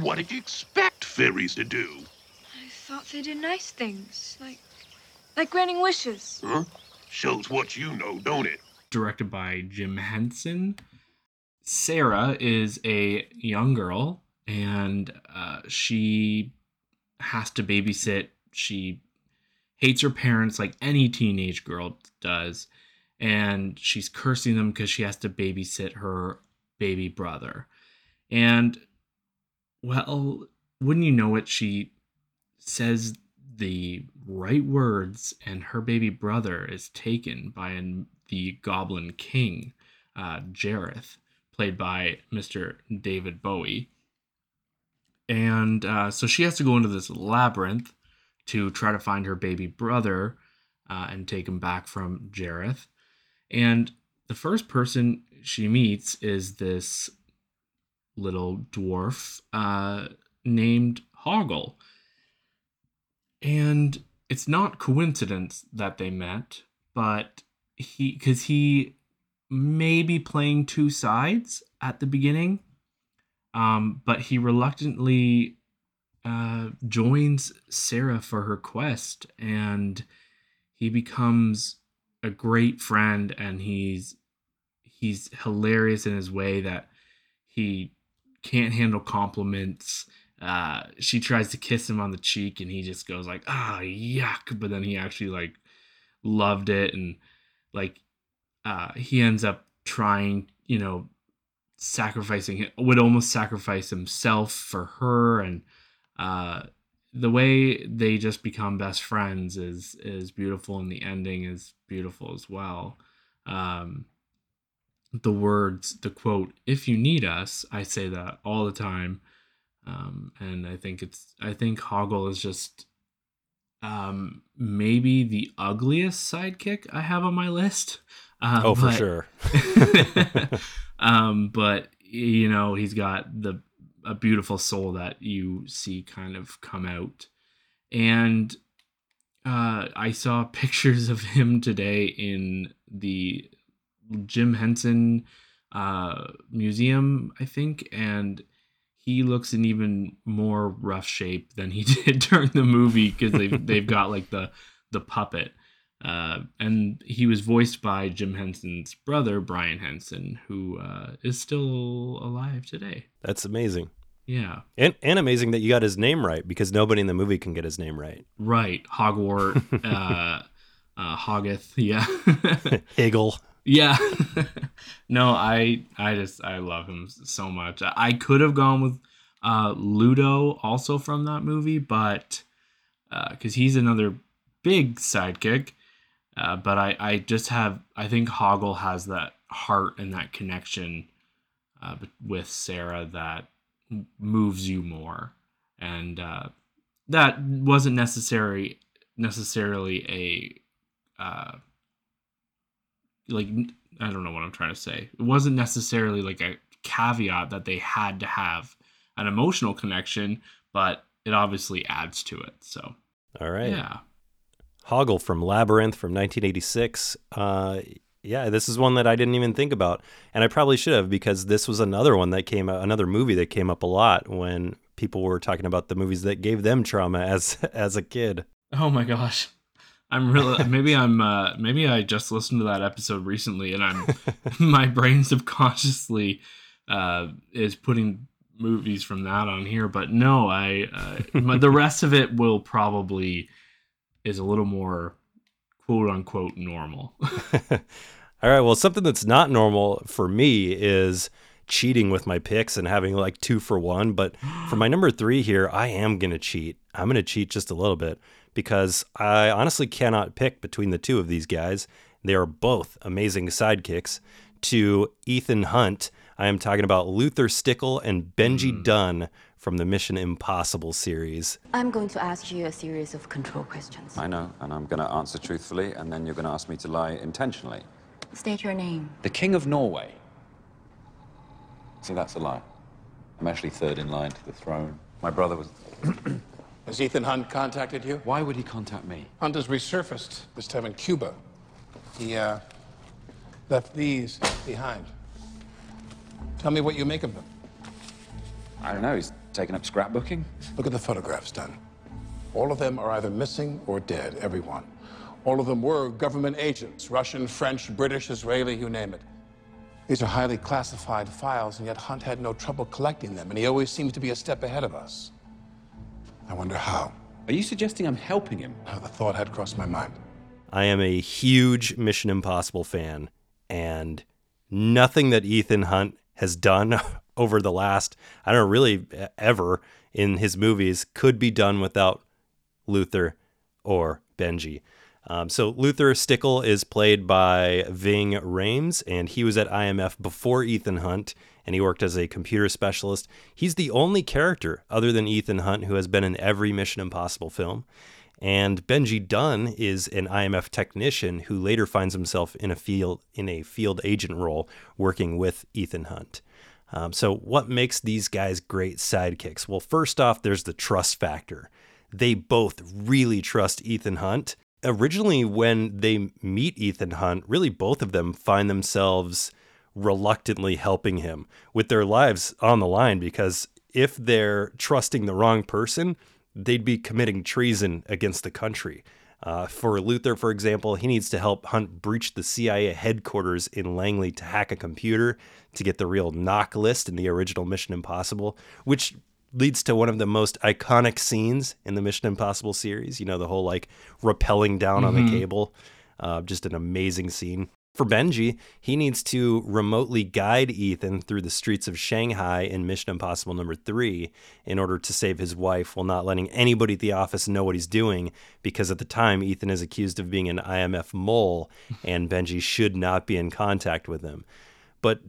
what did you expect fairies to do? I thought they did nice things, like like granting wishes. Huh? Shows what you know, don't it? directed by Jim Henson. Sarah is a young girl and uh, she has to babysit. She hates her parents like any teenage girl does. And she's cursing them because she has to babysit her baby brother. And, well, wouldn't you know it, she says the right words, and her baby brother is taken by an, the Goblin King, uh, Jareth, played by Mr. David Bowie. And uh, so she has to go into this labyrinth to try to find her baby brother uh, and take him back from Jareth. And the first person she meets is this little dwarf uh, named Hoggle. And it's not coincidence that they met, but he, because he may be playing two sides at the beginning, um, but he reluctantly uh, joins Sarah for her quest, and he becomes a great friend, and he's he's hilarious in his way that he can't handle compliments. Uh, she tries to kiss him on the cheek, and he just goes like, "Ah, yuck!" But then he actually like loved it, and like uh, he ends up trying, you know, sacrificing would almost sacrifice himself for her, and uh, the way they just become best friends is is beautiful, and the ending is beautiful as well. Um, the words, the quote, "If you need us," I say that all the time, um, and I think it's I think Hoggle is just um, maybe the ugliest sidekick I have on my list. Uh, oh, for but- sure. um, but you know he's got the a beautiful soul that you see kind of come out, and uh, I saw pictures of him today in the Jim Henson uh, Museum, I think, and he looks in even more rough shape than he did during the movie because they've they've got like the the puppet. Uh, and he was voiced by Jim Henson's brother, Brian Henson, who uh, is still alive today. That's amazing. Yeah. And, and amazing that you got his name right because nobody in the movie can get his name right. Right. Hogwart, uh, uh, Hoggith. Yeah. Higgle. Yeah. no, I I just I love him so much. I could have gone with uh Ludo also from that movie, but uh cuz he's another big sidekick. Uh, but I I just have I think Hoggle has that heart and that connection uh, with Sarah that moves you more. And uh that wasn't necessary necessarily a uh like I don't know what I'm trying to say. It wasn't necessarily like a caveat that they had to have an emotional connection, but it obviously adds to it. So All right. yeah, Hoggle from Labyrinth from 1986. Uh, yeah, this is one that I didn't even think about, and I probably should have because this was another one that came another movie that came up a lot when people were talking about the movies that gave them trauma as as a kid. Oh my gosh. I'm really maybe I'm uh maybe I just listened to that episode recently and I'm my brain subconsciously uh is putting movies from that on here but no I uh, my, the rest of it will probably is a little more quote unquote normal. All right. Well, something that's not normal for me is cheating with my picks and having like two for one. But for my number three here, I am going to cheat. I'm going to cheat just a little bit because I honestly cannot pick between the two of these guys. They are both amazing sidekicks to Ethan Hunt. I am talking about Luther Stickell and Benji hmm. Dunn from the Mission Impossible series. I'm going to ask you a series of control questions. I know, and I'm going to answer truthfully, and then you're going to ask me to lie intentionally. State your name. The King of Norway. See, that's a lie. I'm actually third in line to the throne. My brother was. Has Ethan Hunt contacted you? Why would he contact me? Hunt has resurfaced, this time in Cuba. He, uh, left these behind. Tell me what you make of them. I don't know. He's taken up scrapbooking. Look at the photographs done. All of them are either missing or dead, everyone. All of them were government agents Russian, French, British, Israeli, you name it. These are highly classified files, and yet Hunt had no trouble collecting them, and he always seems to be a step ahead of us. I wonder how. Are you suggesting I'm helping him? How the thought had crossed my mind. I am a huge Mission Impossible fan, and nothing that Ethan Hunt has done over the last, I don't know, really ever in his movies could be done without Luther or Benji. Um, so Luther Stickell is played by Ving Rhames, and he was at IMF before Ethan Hunt, and he worked as a computer specialist. He's the only character other than Ethan Hunt who has been in every Mission Impossible film. And Benji Dunn is an IMF technician who later finds himself in a field in a field agent role working with Ethan Hunt. Um, so, what makes these guys great sidekicks? Well, first off, there's the trust factor. They both really trust Ethan Hunt. Originally, when they meet Ethan Hunt, really both of them find themselves reluctantly helping him with their lives on the line because if they're trusting the wrong person, they'd be committing treason against the country. Uh, for Luther, for example, he needs to help Hunt breach the CIA headquarters in Langley to hack a computer to get the real NOC list in the original Mission Impossible, which leads to one of the most iconic scenes in the Mission Impossible series. You know, the whole like rappelling down mm-hmm. on the Mm-hmm. cable. Uh, just an amazing scene. For Benji, he needs to remotely guide Ethan through the streets of Shanghai in Mission Impossible number three in order to save his wife while not letting anybody at the office know what he's doing, because at the time, Ethan is accused of being an IMF mole and Benji should not be in contact with him. But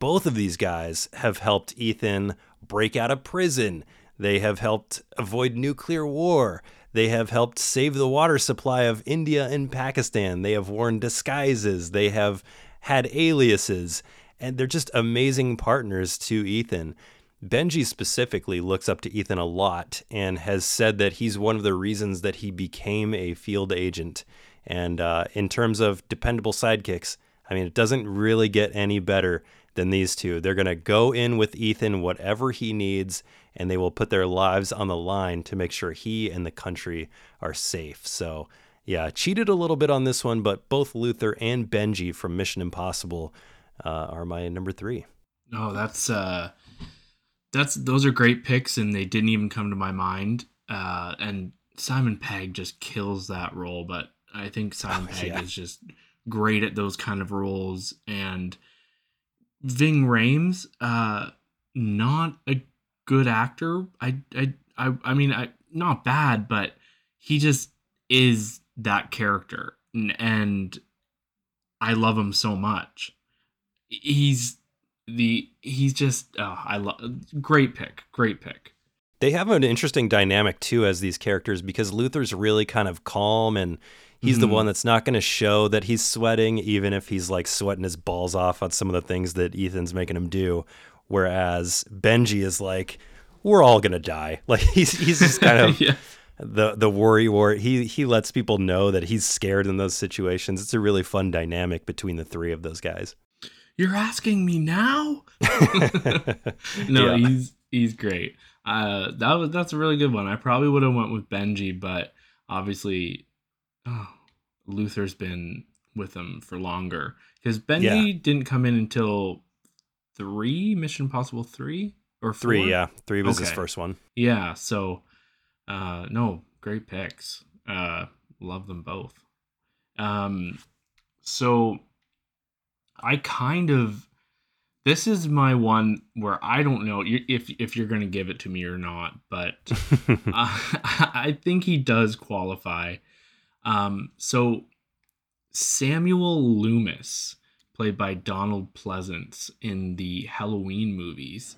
both of these guys have helped Ethan break out of prison. They have helped avoid nuclear war. They have helped save the water supply of India and Pakistan. They have worn disguises. They have had aliases. And they're just amazing partners to Ethan. Benji specifically looks up to Ethan a lot and has said that he's one of the reasons that he became a field agent. And uh, in terms of dependable sidekicks, I mean, it doesn't really get any better than these two. They're going to go in with Ethan, whatever he needs, and they will put their lives on the line to make sure he and the country are safe. So, yeah, cheated a little bit on this one, but both Luther and Benji from Mission Impossible uh, are my number three. No, that's uh, that's those are great picks, and they didn't even come to my mind. Uh, and Simon Pegg just kills that role, but I think Simon Oh, Pegg yeah. is just great at those kind of roles. And Ving Rhames, uh, not a good actor. I, I, I, I mean, I not bad, but he just is that character, N- and I love him so much. He's the he's just oh, I love great pick, great pick. They have an interesting dynamic too as these characters because Luther's really kind of calm and he's the Mhm. one that's not going to show that he's sweating even if he's like sweating his balls off on some of the things that Ethan's making him do whereas Benji is like we're all going to die. Like he's he's just kind of Yeah. the the worry war. He he lets people know that he's scared in those situations. It's a really fun dynamic between the three of those guys. You're asking me now? no, Yeah. he's he's great. Uh, that was that's a really good one. I probably would have went with Benji, but obviously, oh, Luther's been with him for longer because Benji didn't come in until three Mission Impossible three or four? Three, yeah. Three was his first one. Yeah, so uh, no, great picks. Uh, love them both. Um, so I kind of this is my one where I don't know if if you're going to give it to me or not, but uh, I think he does qualify. Um, so Samuel Loomis, played by Donald Pleasence in the Halloween movies.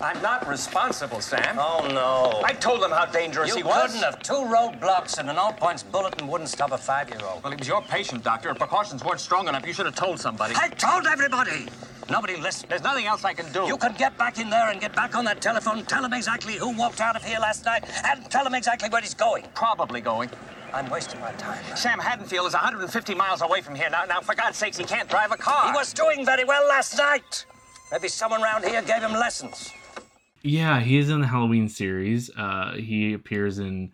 I'm not responsible, Sam. Oh, no. I told him how dangerous you he was. couldn't have. Two roadblocks and an all-points bulletin wouldn't stop a five-year-old. Well, he was your patient, Doctor. If precautions weren't strong enough, you should have told somebody. I told everybody! Nobody listened. There's nothing else I can do. You can get back in there and get back on that telephone, tell him exactly who walked out of here last night, and tell him exactly where he's going. Probably going. I'm wasting my time. Sam Haddonfield is 150 miles away from here. Now, now, for God's sakes, he can't drive a car. He was doing very well last night. Maybe someone around here gave him lessons. Yeah, he is in the Halloween series. Uh, he appears in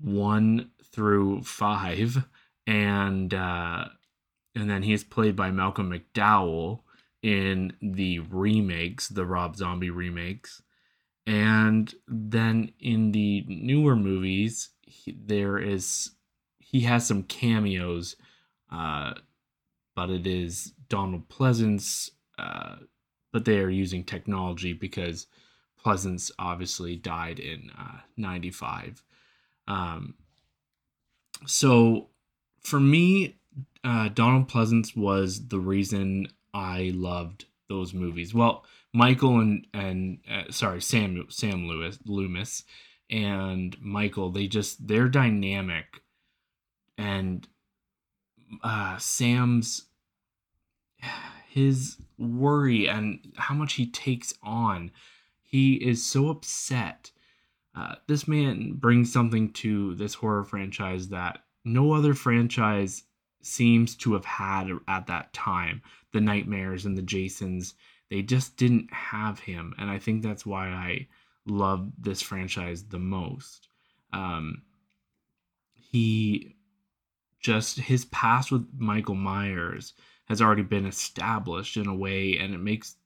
one through five, and uh, and then he's played by Malcolm McDowell in the remakes, the Rob Zombie remakes, and then in the newer movies, he, there is he has some cameos, uh, but it is Donald Pleasence, uh, but they are using technology because Pleasence obviously died in uh, 95. Um, so for me, uh, Donald Pleasence was the reason I loved those movies. Well, Michael and and uh, sorry Sam Sam Lewis Loomis and Michael they just they're dynamic and uh, Sam's his worry and how much he takes on he is so upset. Uh, this man brings something to this horror franchise that no other franchise seems to have had at that time. The Nightmares and the Jasons, they just didn't have him. And I think that's why I love this franchise the most. Um, he just, his past with Michael Myers has already been established in a way, and it makes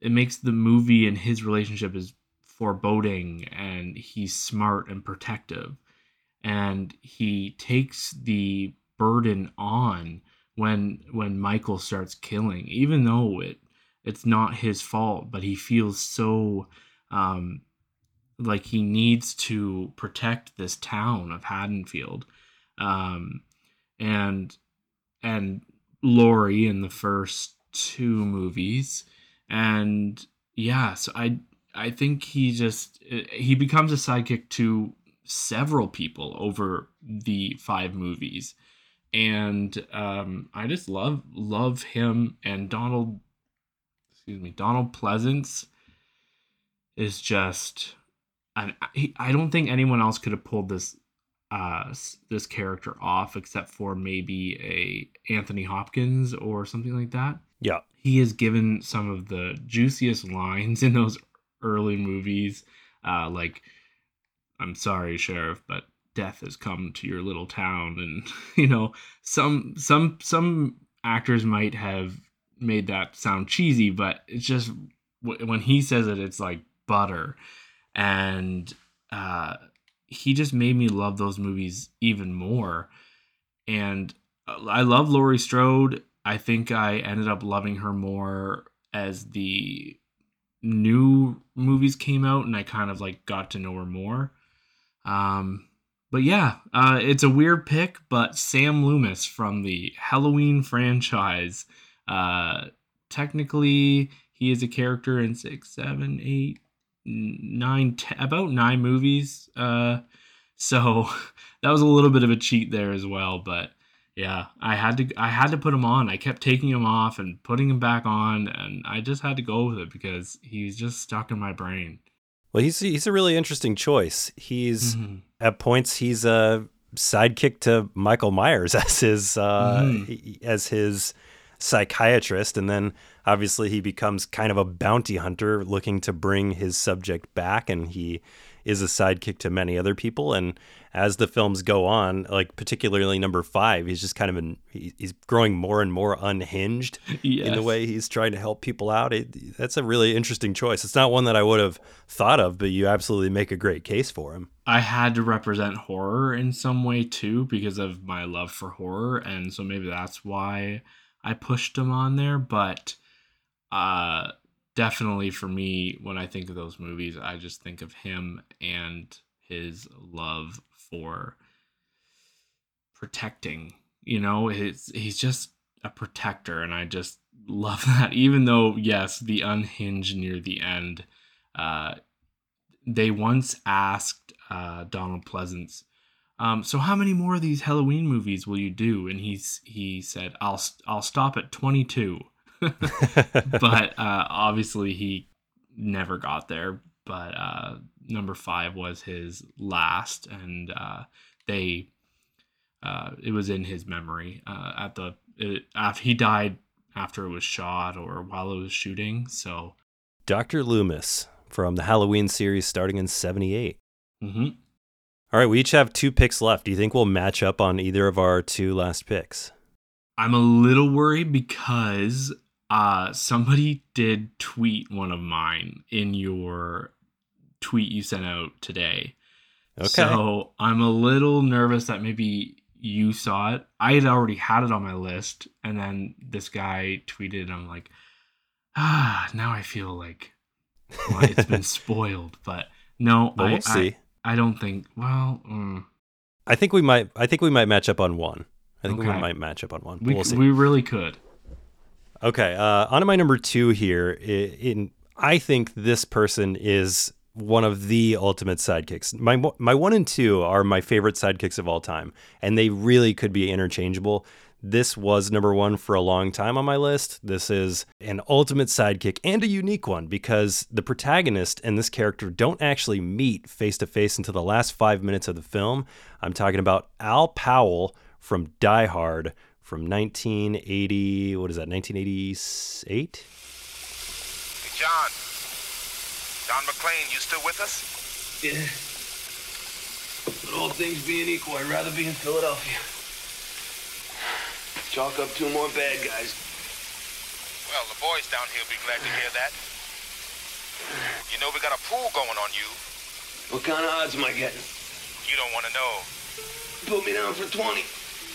it makes the movie and his relationship is foreboding and he's smart and protective and he takes the burden on when when Michael starts killing even though it it's not his fault but he feels so um like he needs to protect this town of Haddonfield um and and Laurie in the first two movies. And yeah so i i think he just he becomes a sidekick to several people over the five movies. And um i just love love him and donald excuse me donald pleasence is just I, I don't think anyone else could have pulled this uh this character off except for maybe a anthony hopkins or something like that. Yeah. He is given some of the juiciest lines in those early movies uh like i'm sorry sheriff but death has come to your little town and you know some some some actors might have made that sound cheesy but it's just when he says it it's like butter and uh he just made me love those movies even more and i love laurie strode I think I ended up loving her more as the new movies came out and I kind of like got to know her more. Um, but yeah, uh, it's a weird pick, but Sam Loomis from the Halloween franchise. Uh, technically, he is a character in six, seven, eight, nine, ten, about nine movies. Uh, so that was a little bit of a cheat there as well, but yeah, I had to I had to put him on. I kept taking him off and putting him back on, and I just had to go with it because he's just stuck in my brain. Well, he's he's a really interesting choice. He's mm-hmm. at points he's a sidekick to Michael Myers as his uh, mm-hmm. as his psychiatrist, and then obviously he becomes kind of a bounty hunter looking to bring his subject back, and he is a sidekick to many other people. And as the films go on, like particularly number five, he's just kind of an, he's growing more and more unhinged yes. in the way he's trying to help people out. It, that's a really interesting choice. It's not one that I would have thought of, but you absolutely make a great case for him. I had to represent horror in some way too because of my love for horror. And so maybe that's why I pushed him on there. But, uh, definitely for me, when I think of those movies, I just think of him and his love for protecting. You know, it's, he's just a protector, and I just love that. Even though, yes, the unhinged near the end, uh, they once asked uh, Donald Pleasence, um, "So how many more of these Halloween movies will you do?" And he's he said, "I'll I'll stop at 22." but uh, obviously he never got there. But uh, number five was his last, and uh, they uh, it was in his memory uh, at the it, after he died after it was shot or while it was shooting. So, Doctor Loomis from the Halloween series starting in '78. Mm-hmm. All right, we each have two picks left. Do you think we'll match up on either of our two last picks? I'm a little worried because uh somebody did tweet one of mine in your tweet you sent out today. Okay. So I'm a little nervous that maybe you saw it. I had already had it on my list, and then this guy tweeted. And I'm like, ah, now I feel like well, it's been spoiled. But no, but we'll I, see. I, I, don't think. Well, mm. I think we might. I think we might match up on one. I think okay. we might match up on one. We, we'll see. we really could. Okay, uh, on to my number two here. In, in I think this person is one of the ultimate sidekicks. My my one and two are my favorite sidekicks of all time, and they really could be interchangeable. This was number one for a long time on my list. This is an ultimate sidekick and a unique one because the protagonist and this character don't actually meet face to face until the last five minutes of the film. I'm talking about Al Powell from Die Hard, from 1980. What is that? 1988. Hey, John. John McClane, you still with us? Yeah. But all things being equal, I'd rather be in Philadelphia. Chalk up two more bad guys. Well, the boys down here will be glad to hear that. You know we got a pool going on you. What kind of odds am I getting? You don't want to know. Put me down for 20.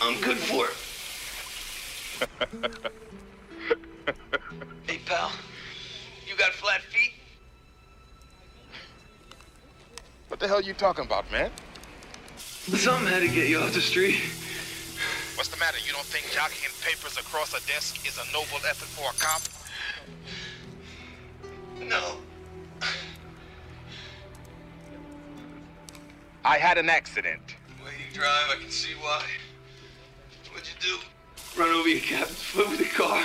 I'm good for it. Hey, pal. You got flat feet? What the hell are you talking about, man? Something had to get you off the street. What's the matter? You don't think jockeying papers across a desk is a noble effort for a cop? No. I had an accident. The way you drive, I can see why. What'd you do? Run over your captain's foot with a car.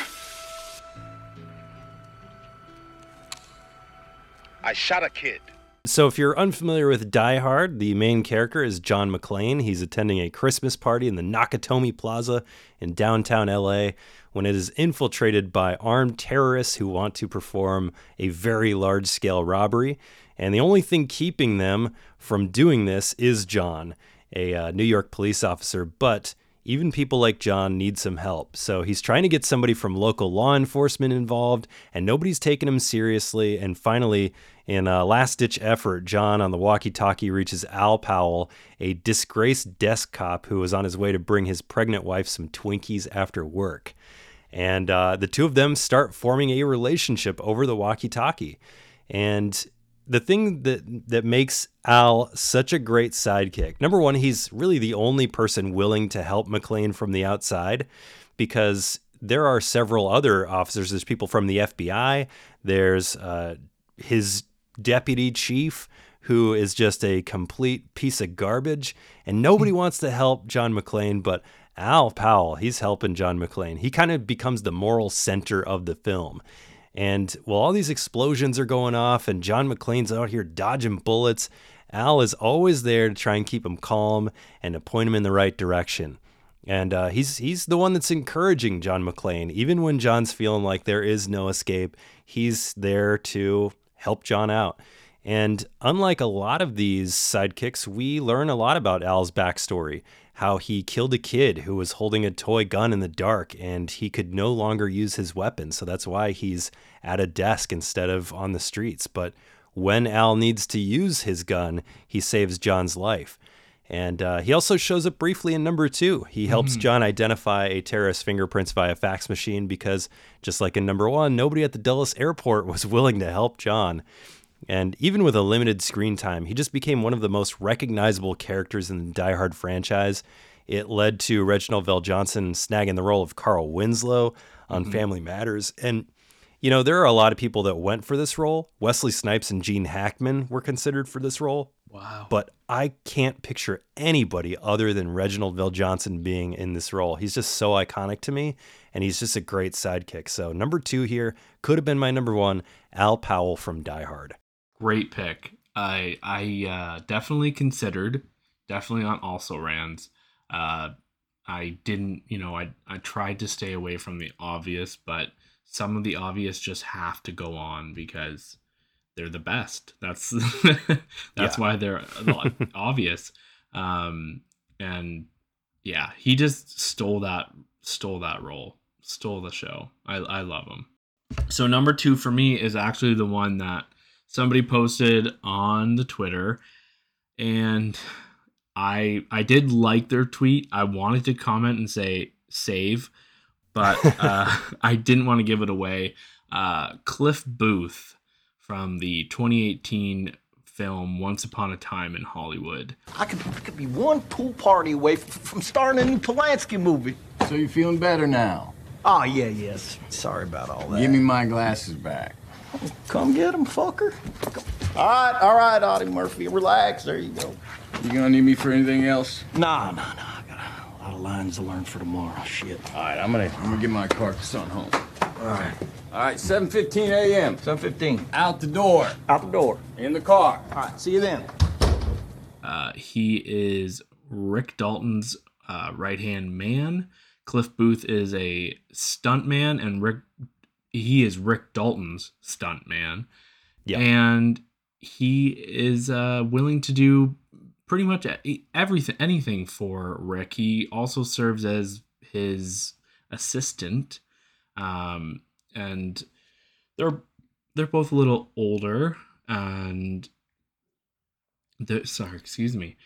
I shot a kid. So, if you're unfamiliar with Die Hard, the main character is John McClane. He's attending a Christmas party in the Nakatomi Plaza in downtown LA when it is infiltrated by armed terrorists who want to perform a very large scale robbery. And the only thing keeping them from doing this is John, a uh, New York police officer. But even people like John need some help. So he's trying to get somebody from local law enforcement involved, and nobody's taking him seriously. And finally, in a last ditch effort, John on the walkie talkie reaches Al Powell, a disgraced desk cop who was on his way to bring his pregnant wife some Twinkies after work. And uh, the two of them start forming a relationship over the walkie talkie. And the thing that that makes Al such a great sidekick. Number one, he's really the only person willing to help McClane from the outside because there are several other officers. There's people from the FBI. There's uh, his deputy chief who is just a complete piece of garbage, and nobody hmm. wants to help John McClane, but Al Powell, he's helping John McClane. He kind of becomes the moral center of the film. And while all these explosions are going off and John McClane's out here dodging bullets, Al is always there to try and keep him calm and to point him in the right direction. And uh, he's he's the one that's encouraging John McClane, even when John's feeling like there is no escape. He's there to help John out. And unlike a lot of these sidekicks, we learn a lot about Al's backstory how he killed a kid who was holding a toy gun in the dark and he could no longer use his weapon. So that's why he's at a desk instead of on the streets. But when Al needs to use his gun, he saves John's life. And uh, he also shows up briefly in number two. He helps Mhm. John identify a terrorist fingerprints via fax machine because, just like in number one, nobody at the Dulles airport was willing to help John. And even with a limited screen time, he just became one of the most recognizable characters in the Die Hard franchise. It led to Reginald VelJohnson snagging the role of Carl Winslow on Mhm. Family Matters. And, you know, there are a lot of people that went for this role. Wesley Snipes and Gene Hackman were considered for this role. Wow. But I can't picture anybody other than Reginald VelJohnson being in this role. He's just so iconic to me, and he's just a great sidekick. So, number two here could have been my number one Al Powell from Die Hard. Great pick. I I uh, definitely considered, definitely on also rans. Uh, I didn't, you know, I I tried to stay away from the obvious, but some of the obvious just have to go on because they're the best. That's that's why they're obvious. Um, and yeah, he just stole that stole that role, stole the show. I I love him. So number two for me is actually the one that somebody posted on the Twitter, and I I did like their tweet. I wanted to comment and say save, but uh, I didn't want to give it away. Uh, Cliff Booth from the 2018 film Once Upon a Time in Hollywood. I could, I could be one pool party away f- from starring in a new Polanski movie. So you're feeling better now? Oh, yeah, yes. Sorry about all that. Give me my glasses back. Come get him, fucker. All right, all right, Audie Murphy. Relax. There you go. You gonna need me for anything else? Nah, nah, nah. I got a lot of lines to learn for tomorrow. Shit. All right, I'm gonna I'm gonna get my carcass on home. All right. All right, 7:15 a.m. 7:15. Out the door. Out the door. In the car. All right, see you then. Uh, he is Rick Dalton's uh, right hand man. Cliff Booth is a stunt man, and Rick he is Rick Dalton's stunt man. Yeah. And he is uh, willing to do pretty much everything, anything for Rick. He also serves as his assistant, um, and they're they're both a little older, and they're, sorry, excuse me.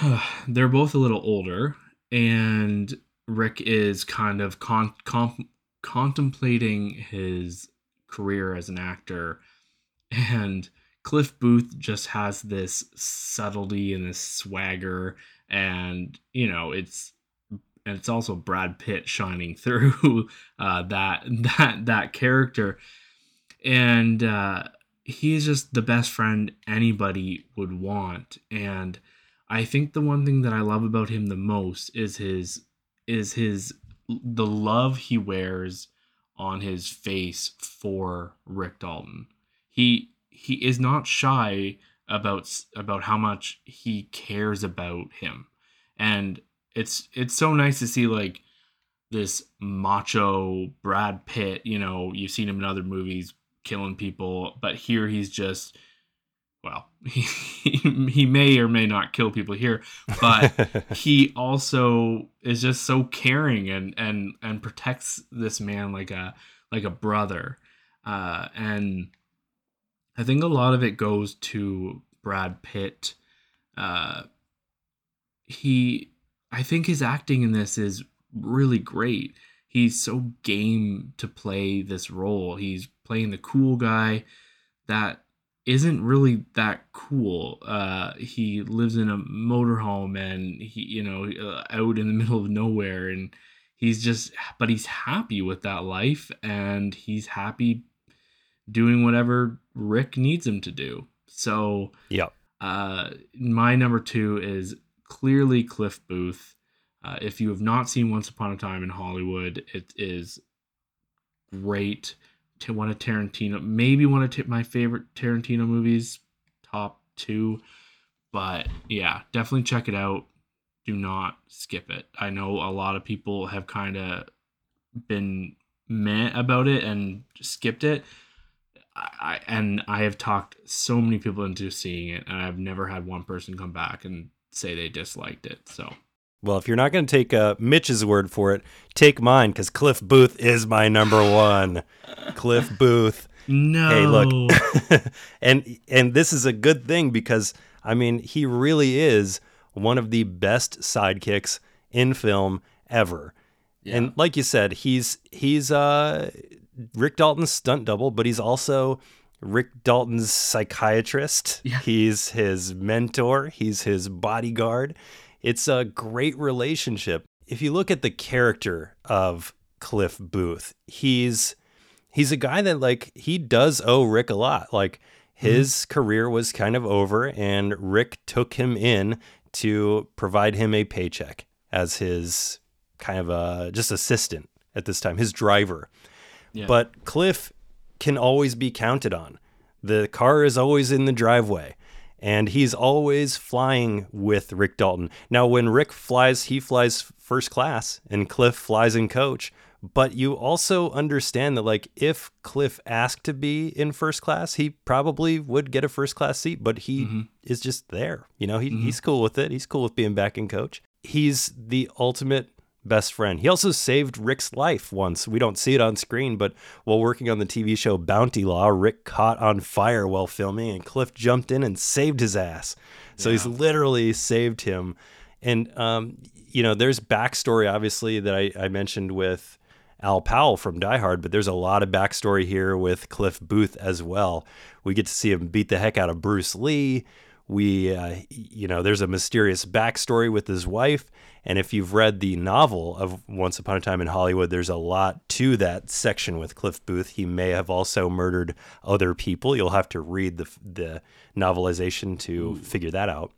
they're both a little older, and Rick is kind of con- com- contemplating his career as an actor, and Cliff Booth just has this subtlety and this swagger, and you know it's and it's also Brad Pitt shining through uh, that that that character, and uh, he's just the best friend anybody would want. And I think the one thing that I love about him the most is his is his the love he wears on his face for Rick Dalton. He he is not shy about about how much he cares about him. And it's it's so nice to see like this macho Brad Pitt, you know, you've seen him in other movies killing people, but here he's just well, he, he may or may not kill people here, but he also is just so caring and and and protects this man like a like a brother. Uh and I think a lot of it goes to Brad Pitt. Uh he I think his acting in this is really great. He's so game to play this role. He's playing the cool guy that isn't really that cool. Uh, he lives in a motorhome and he, you know, uh, out in the middle of nowhere, and he's just, but he's happy with that life, and he's happy doing whatever Rick needs him to do. So, Yep. uh, my number two is clearly Cliff Booth. Uh, if you have not seen Once Upon a Time in Hollywood, it is great. To one of Tarantino, maybe one of t- my favorite Tarantino movies, top two. But yeah, definitely check it out. Do not skip it. I know a lot of people have kind of been meh about it and skipped it. I and I have talked so many people into seeing it, and I've never had one person come back and say they disliked it. So Well, if you're not going to take uh, Mitch's word for it, take mine because Cliff Booth is my number one. Cliff Booth. no, Hey, look, and and this is a good thing because I mean he really is one of the best sidekicks in film ever. Yeah. And like you said, he's he's uh, Rick Dalton's stunt double, but he's also Rick Dalton's psychiatrist. Yeah. He's his mentor. He's his bodyguard. It's a great relationship. If you look at the character of Cliff Booth, he's he's a guy that like he does owe Rick a lot. Like mm-hmm. his career was kind of over and Rick took him in to provide him a paycheck as his kind of a just assistant at this time, his driver. Yeah. But Cliff can always be counted on. The car is always in the driveway and he's always flying with Rick Dalton. Now, when Rick flies, he flies first class and Cliff flies in coach. But you also understand that, like, if Cliff asked to be in first class, he probably would get a first class seat, but he mm-hmm. is just there. You know, he, mm-hmm. he's cool with it. He's cool with being back in coach. He's the ultimate best friend. He also saved Rick's life once. We don't see it on screen, but while working on the TV show Bounty Law, Rick caught on fire while filming, and Cliff jumped in and saved his ass. So he's literally saved him. And, um, you know, there's backstory, obviously, that I, I mentioned with Al Powell from Die Hard, but there's a lot of backstory here with Cliff Booth as well. We get to see him beat the heck out of Bruce Lee. We, uh, you know, there's a mysterious backstory with his wife. And if you've read the novel of Once Upon a Time in Hollywood, there's a lot to that section with Cliff Booth. He may have also murdered other people. You'll have to read the the novelization to figure that out.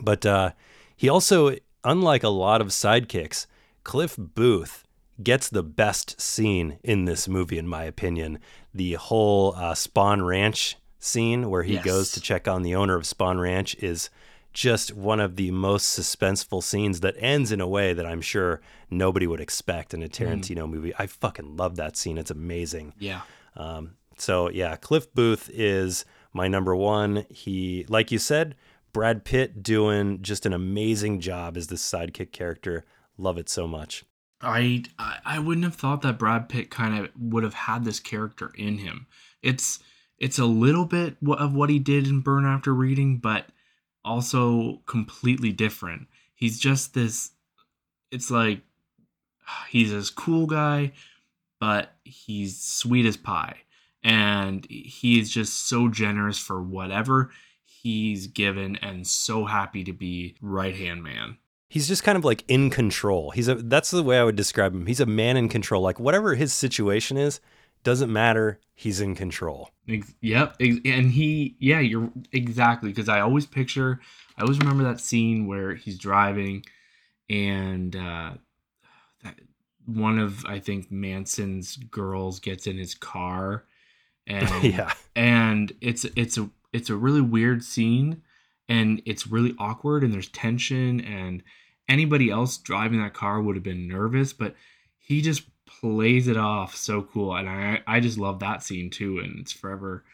But uh, he also, unlike a lot of sidekicks, Cliff Booth gets the best scene in this movie, in my opinion. The whole uh, Spahn Ranch scene where he Yes. goes to check on the owner of Spahn Ranch is just one of the most suspenseful scenes that ends in a way that I'm sure nobody would expect in a Tarantino movie. I fucking love that scene. It's amazing. Yeah. Um, so yeah, Cliff Booth is my number one. He, like you said, Brad Pitt doing just an amazing job as this sidekick character. Love it so much. I I wouldn't have thought that Brad Pitt kind of would have had this character in him. It's it's a little bit of what he did in Burn After Reading, but also completely different. He's just this. It's like he's this cool guy, but he's sweet as pie, and he is just so generous for whatever he's given, and so happy to be right hand man. He's just kind of like in control. He's a that's the way I would describe him. He's a man in control. Like whatever his situation is, doesn't matter. He's in control. Yep, and he, yeah, you're exactly because I always picture, I always remember that scene where he's driving, and uh, that one of I think Manson's girls gets in his car, and Yeah. and it's it's a it's a really weird scene, and it's really awkward, and there's tension, and anybody else driving that car would have been nervous, but he just plays it off so cool and i i just love that scene too and it's forever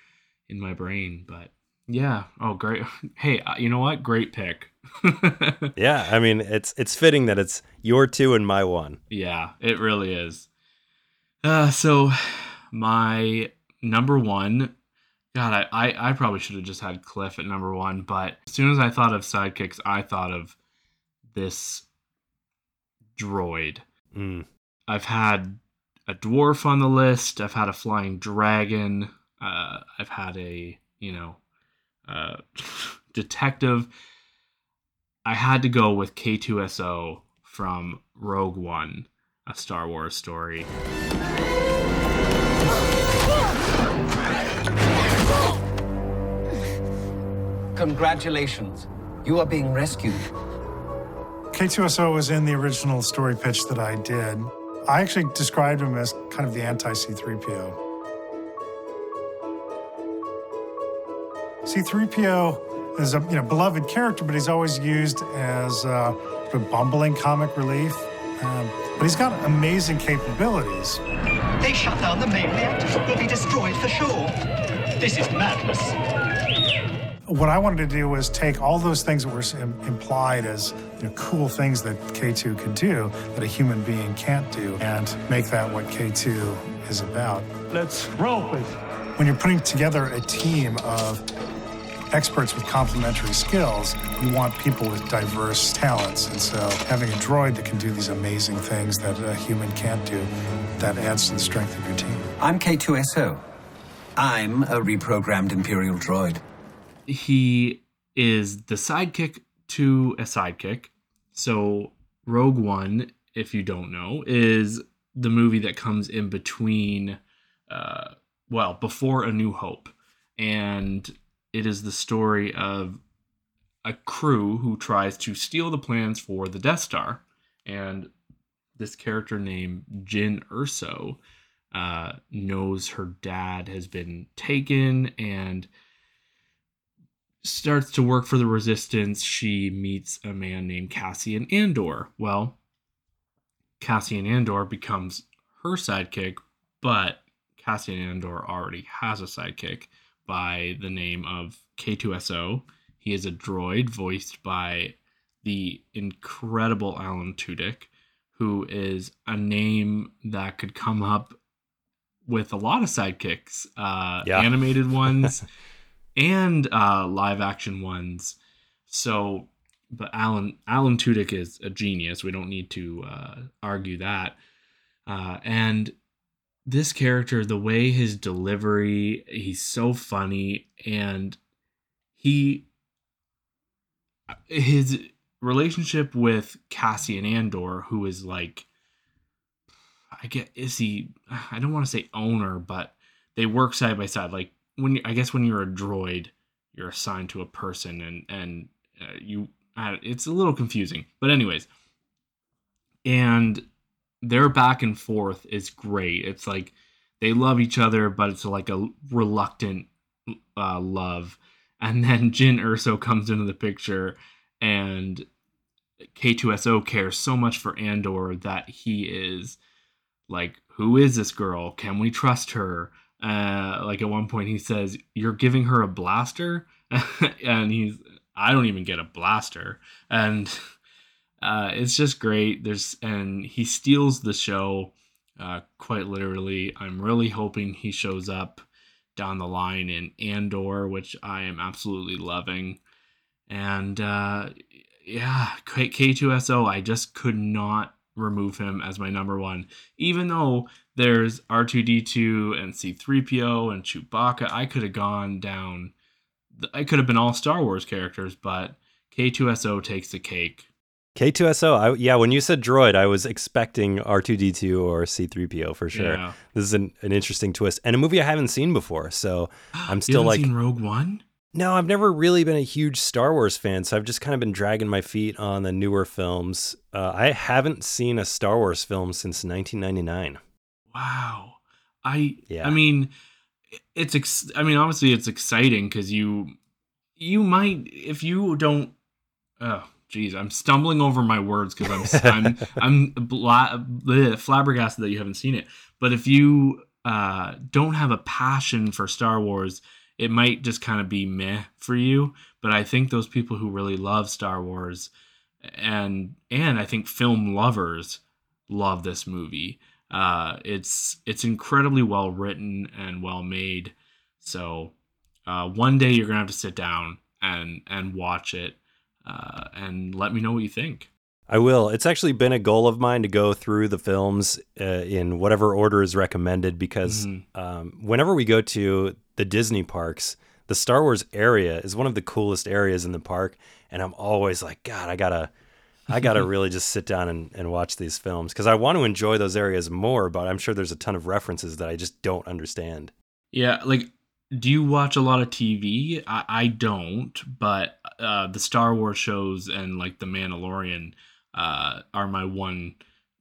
in my brain but yeah oh great. Hey uh, you know what? Great pick. Yeah, I mean it's it's fitting that it's your two and my one. yeah it really is. Uh so my number one god i i, I probably should have just had cliff at number one but as soon as i thought of sidekicks i thought of this droid. Mm. I've had a dwarf on the list. I've had a flying dragon. Uh, I've had a you know uh, detective. I had to go with K2SO from Rogue One, a Star Wars story. Congratulations. You are being rescued. K2SO was in the original story pitch that I did. I actually described him as kind of the anti C3PO. C3PO is a you know beloved character, but he's always used as uh, of bumbling comic relief. Um, but he's got amazing capabilities. They shut down the main reactor. We'll be destroyed for sure. This is madness. What I wanted to do was take all those things that were im- implied as you know, cool things that K2 could do that a human being can't do and make that what K2 is about. Let's roll, please. When you're putting together a team of experts with complementary skills, you want people with diverse talents. And so having a droid that can do these amazing things that a human can't do, that adds to the strength of your team. I'm K2SO. I'm a reprogrammed Imperial droid. He is the sidekick to a sidekick. So Rogue One, if you don't know, is the movie that comes in between, uh, well, before A New Hope, and it is the story of a crew who tries to steal the plans for the Death Star, and this character named Jyn Erso uh, knows her dad has been taken and starts to work for the resistance, she meets a man named Cassian Andor. Well, Cassian Andor becomes her sidekick, but Cassian Andor already has a sidekick by the name of K2SO. He is a droid voiced by the incredible Alan Tudyk, who is a name that could come up with a lot of sidekicks, uh, Yeah. animated ones and uh, live action ones. So, but Alan Alan Tudyk is a genius. We don't need to uh, argue that. Uh, and this character, the way his delivery, he's so funny, and he his relationship with Cassian Andor, who is like, I get is he? I don't want to say owner, but they work side by side. Like when I guess when you're a droid, you're assigned to a person, and and uh, you uh, it's a little confusing. But anyways, and their back and forth is great. It's like they love each other, but it's like a reluctant uh, love. And then Jyn Erso comes into the picture, and K2SO cares so much for Andor that he is like, Who is this girl? Can we trust her? Uh, like at one point, he says, You're giving her a blaster? and he's, I don't even get a blaster. And uh, it's just great. There's, and he steals the show uh, quite literally. I'm really hoping he shows up down the line in Andor, which I am absolutely loving. And uh, yeah, K- K2SO, I just could not remove him as my number one, even though there's R2D2 and C3PO and Chewbacca. I could have gone down, I could have been all Star Wars characters, but K2SO takes the cake. K2SO, I, yeah, when you said droid, I was expecting R2D2 or C3PO for sure. Yeah. This is an, an interesting twist and a movie I haven't seen before. So I'm You still haven't like, seen Rogue One? no, I've never really been a huge Star Wars fan. So I've just kind of been dragging my feet on the newer films. Uh, I haven't seen a Star Wars film since 1999. Wow. I Yeah. I mean it's ex- I mean obviously it's exciting cuz you you might if you don't oh geez I'm stumbling over my words cuz I'm I'm I'm bla- bleh, flabbergasted that you haven't seen it. But if you uh don't have a passion for Star Wars, it might just kind of be meh for you, but I think those people who really love Star Wars and and I think film lovers love this movie. Uh, it's it's incredibly well written and well made. So uh, one day you're gonna have to sit down and and watch it uh, and let me know what you think. I will. It's actually been a goal of mine to go through the films uh, in whatever order is recommended because um, whenever we go to the Disney parks, the Star Wars area is one of the coolest areas in the park. And I'm always like, God, I gotta, I gotta really just sit down and, and watch these films because I want to enjoy those areas more. But I'm sure there's a ton of references that I just don't understand. Yeah, like do you watch a lot of TV? I, I don't, but uh, the Star Wars shows and like The Mandalorian uh, are my one.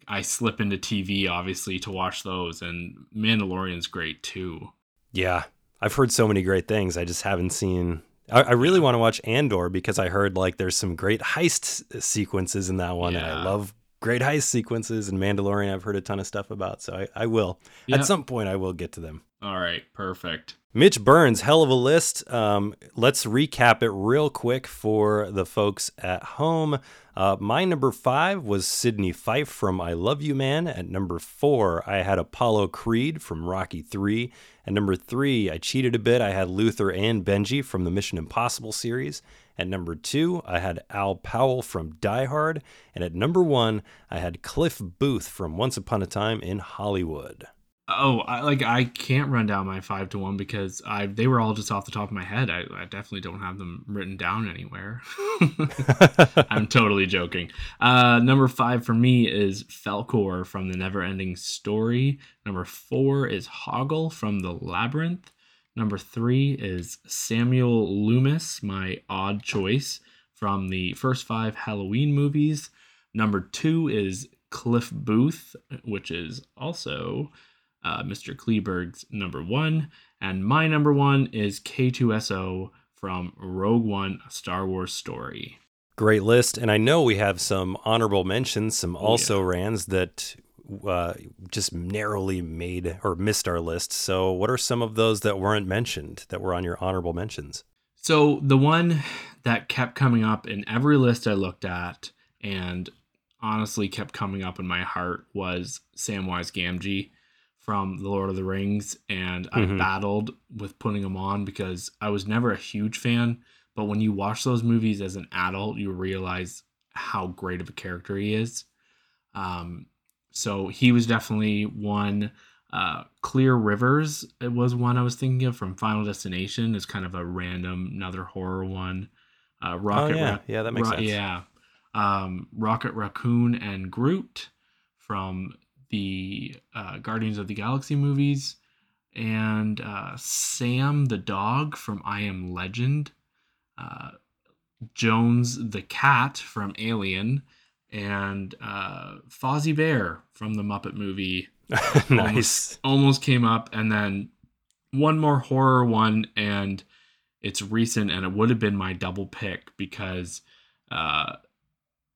I slip into TV obviously to watch those, and Mandalorian's great too. Yeah, I've heard so many great things. I just haven't seen. I, I really want to watch Andor because I heard like there's some great heist sequences in that one, and I love great heist sequences and Mandalorian. I've heard a ton of stuff about, so I, I will Yeah. at some point. I will get to them. All right, perfect. Mitch Burns, hell of a list. Um, let's recap it real quick for the folks at home. Uh, my number five was Sydney Fife from I Love You Man. At number four, I had Apollo Creed from Rocky 3. At number three, I cheated a bit. I had Luther and Benji from the Mission Impossible series. At number two, I had Al Powell from Die Hard. And at number one, I had Cliff Booth from Once Upon a Time in Hollywood. Oh, I, like I can't run down my five to one because I they were all just off the top of my head. I, I definitely don't have them written down anywhere. I'm totally joking. Uh, number five for me is Falkor from the Neverending Story. Number four is Hoggle from the Labyrinth. Number three is Samuel Loomis, my odd choice from the first five Halloween movies. Number two is Cliff Booth, which is also uh, Mr. Kleberg's number one. And my number one is K2SO from Rogue One, a Star Wars story. Great list. And I know we have some honorable mentions, some also rans that uh, just narrowly made or missed our list. So, what are some of those that weren't mentioned that were on your honorable mentions? So the one that kept coming up in every list I looked at and honestly kept coming up in my heart was Samwise Gamgee from The Lord of the Rings. And I Mhm. battled with putting him on because I was never a huge fan. But when you watch those movies as an adult, you realize how great of a character he is. Um, so he was definitely one. Uh, Clear Rivers it was one I was thinking of from Final Destination. Is kind of a random another horror one. Uh, Rocket, Oh, yeah. Rac- Yeah, that makes sense. Yeah, um, Rocket Raccoon and Groot from the uh, Guardians of the Galaxy movies, and uh, Sam the dog from I Am Legend. Uh, Jones the cat from Alien, and uh, Fozzie Bear from the Muppet movie. nice. Almost, almost came up, and then one more horror one, and it's recent, and it would have been my double pick because uh,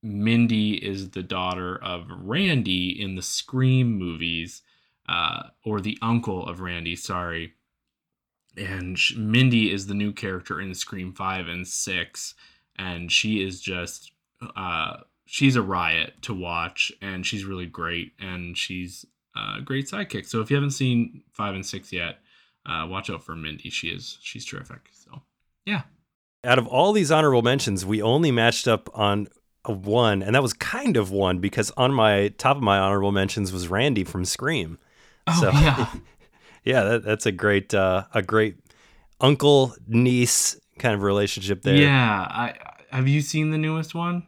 Mindy is the daughter of Randy in the Scream movies, uh, or the uncle of Randy. Sorry, and sh- Mindy is the new character in Scream 5 and 6 and she is just uh she's a riot to watch and she's really great and she's a great sidekick. So if you haven't seen 5 and 6 yet, uh watch out for Mindy. She is she's terrific. So, yeah. Out of all these honorable mentions, we only matched up on a one, and that was kind of one because on my top of my honorable mentions was Randy from Scream. Oh, yeah. yeah, that, that's a great, uh, a great uncle niece kind of relationship there. Yeah, I have you seen the newest one?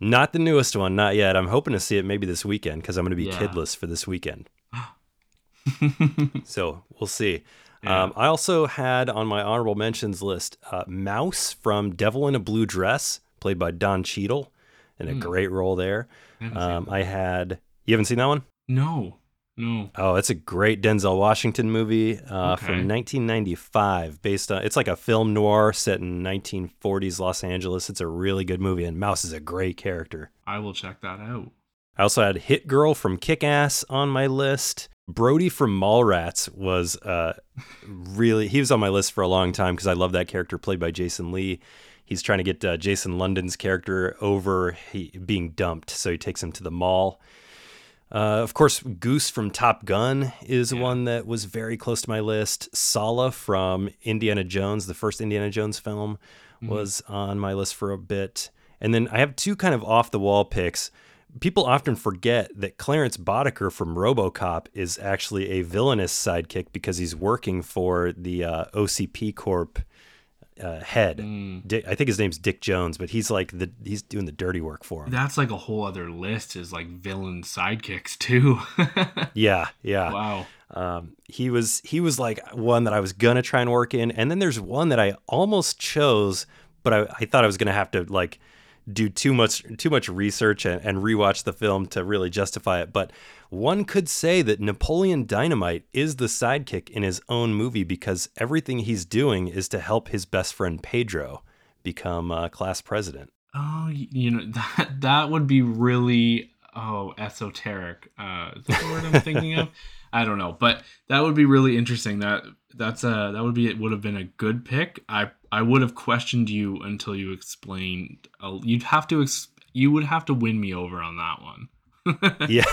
Not the newest one, not yet. I'm hoping to see it maybe this weekend because I'm going to be Yeah. kidless for this weekend. so we'll see. Yeah. Um, I also had on my honorable mentions list uh, Mouse from Devil in a Blue Dress, played by Don Cheadle, in a Hmm. great role there. I Um, I had. You haven't seen that one? No. No. Oh, it's a great Denzel Washington movie uh, Okay. from 1995, based on it's like a film noir set in 1940s Los Angeles. It's a really good movie, and Mouse is a great character. I will check that out. I also had Hit Girl from Kick Ass on my list. Brody from Mallrats was uh, really, he was on my list for a long time because I love that character played by Jason Lee. He's trying to get uh, Jason London's character over he, being dumped, so he takes him to the mall. Uh, of course, Goose from Top Gun is one that was very close to my list. Sallah from Indiana Jones, the first Indiana Jones film, Mhm. was on my list for a bit. And then I have two kind of off the wall picks. People often forget that Clarence Boddicker from RoboCop is actually a villainous sidekick because he's working for the uh, OCP Corp uh, head. Dick, I think his name's Dick Jones, but he's like the he's doing the dirty work for him. That's like a whole other list is like villain sidekicks too. Yeah, yeah. Wow. Um, he was he was like one that I was gonna try and work in, and then there's one that I almost chose, but I, I thought I was gonna have to like do too much too much research and, and rewatch the film to really justify it. But one could say that Napoleon Dynamite is the sidekick in his own movie because everything he's doing is to help his best friend Pedro become uh, class president. Oh, you know that that would be really oh esoteric. Uh, is that the word I'm thinking of? I don't know, but that would be really interesting. That that's a that would be it would have been a good pick. I I would have questioned you until you explained. Uh, you'd have to ex- you would have to win me over on that one. yeah.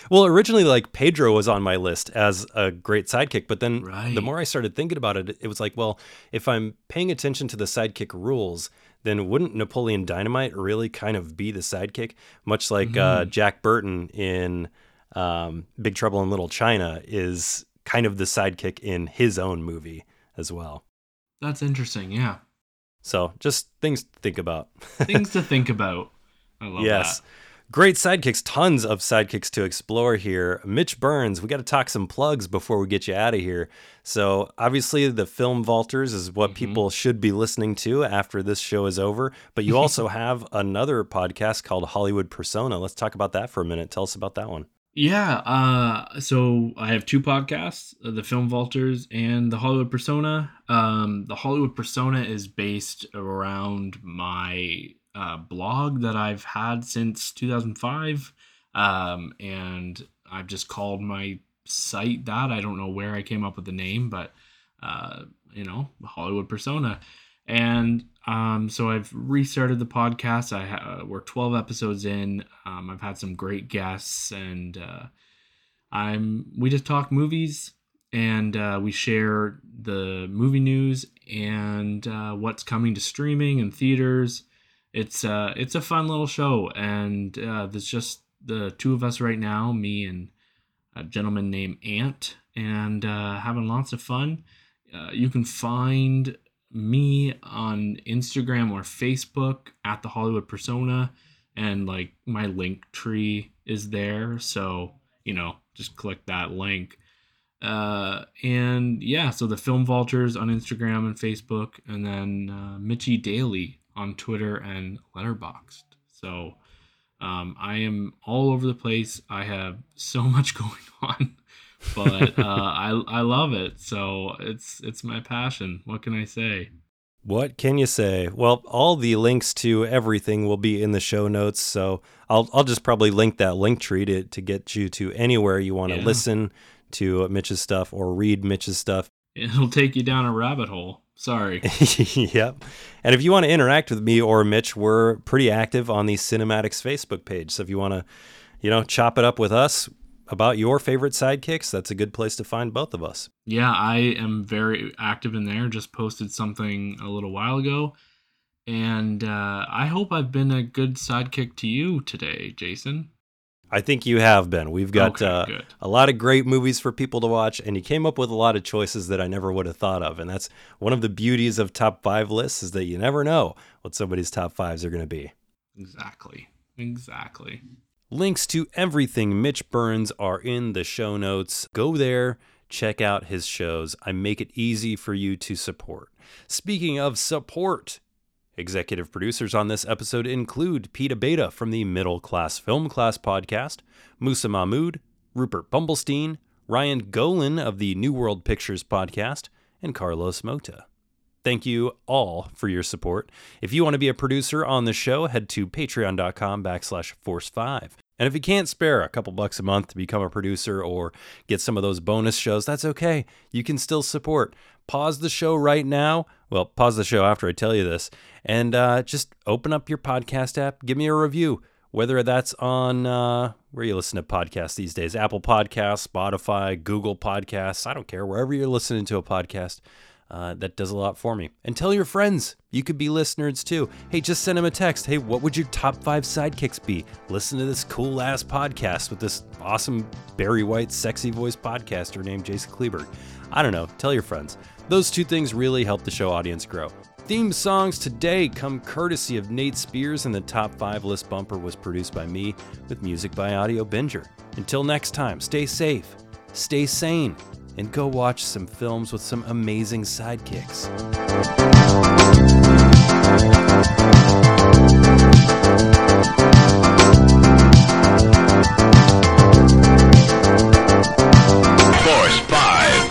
well, originally, like Pedro was on my list as a great sidekick, but then Right. the more I started thinking about it, it was like, well, if I'm paying attention to the sidekick rules, then wouldn't Napoleon Dynamite really kind of be the sidekick, much like uh, Mhm. Jack Burton in um, Big Trouble in Little China is kind of the sidekick in his own movie as well. That's interesting. Yeah, So just things to think about. things to think about. I love yes. that. Great sidekicks, tons of sidekicks to explore here. Mitch Burns, we got to talk some plugs before we get you out of here. So, obviously, the Film Vaulters is what mm-hmm. people should be listening to after this show is over. But you also have another podcast called Hollywood Persona. Let's talk about that for a minute. Tell us about that one. Yeah. Uh, so I have two podcasts: uh, the Film Vaulters and the Hollywood Persona. Um, the Hollywood Persona is based around my uh, blog that I've had since 2005, um, and I've just called my site that. I don't know where I came up with the name, but uh, you know, Hollywood Persona. And um, so I've restarted the podcast. I ha- we're 12 episodes in. Um, I've had some great guests, and uh, I'm we just talk movies and uh, we share the movie news and uh, what's coming to streaming and theaters. It's uh, it's a fun little show, and uh, there's just the two of us right now, me and a gentleman named Ant, and uh, having lots of fun. Uh, you can find me on Instagram or Facebook at the Hollywood Persona, and like my link tree is there. So, you know, just click that link. Uh, and yeah, so the Film Vaulters on Instagram and Facebook, and then uh, Mitchy Daily on Twitter and Letterboxd. So um, I am all over the place. I have so much going on, but uh, I I love it. So it's it's my passion. What can I say? What can you say? Well, all the links to everything will be in the show notes. So I'll, I'll just probably link that link tree to, to get you to anywhere you want to Yeah. listen to Mitch's stuff or read Mitch's stuff. It'll take you down a rabbit hole. Sorry. yep. And if you want to interact with me or Mitch, we're pretty active on the Cinemaddicts Facebook page. So if you want to, you know, chop it up with us about your favorite sidekicks, that's a good place to find both of us. Yeah, I am very active in there. Just posted something a little while ago. And uh, I hope I've been a good sidekick to you today, Jason. I think you have been. We've got Okay, uh, a lot of great movies for people to watch, and you came up with a lot of choices that I never would have thought of. And that's one of the beauties of top five lists is that you never know what somebody's top fives are going to be. Exactly. Exactly. Links to everything Mitch Burns are in the show notes. Go there, check out his shows. I make it easy for you to support. Speaking of support, executive producers on this episode include Pete Abeyta from the Middle Class Film Class podcast, Moosa Mahmood, Rupert Bumblestein, Ryan Gowland of the New World Pictures podcast, and Carlos Mota. Thank you all for your support. If you want to be a producer on the show, head to patreon.com backslash force5. And if you can't spare a couple bucks a month to become a producer or get some of those bonus shows, that's okay. You can still support. Pause the show right now. Well, pause the show after I tell you this. And uh, just open up your podcast app. Give me a review. Whether that's on uh, where you listen to podcasts these days Apple Podcasts, Spotify, Google Podcasts. I don't care. Wherever you're listening to a podcast. Uh, that does a lot for me. And tell your friends. You could be listeners too. Hey, just send them a text. Hey, what would your top five sidekicks be? Listen to this cool ass podcast with this awesome Barry White sexy voice podcaster named Jason Kleberg. I don't know. Tell your friends. Those two things really help the show audience grow. Theme songs today come courtesy of Nate Spears, and the top five list bumper was produced by me with music by Audio Binger. Until next time, stay safe, stay sane, and go watch some films with some amazing sidekicks.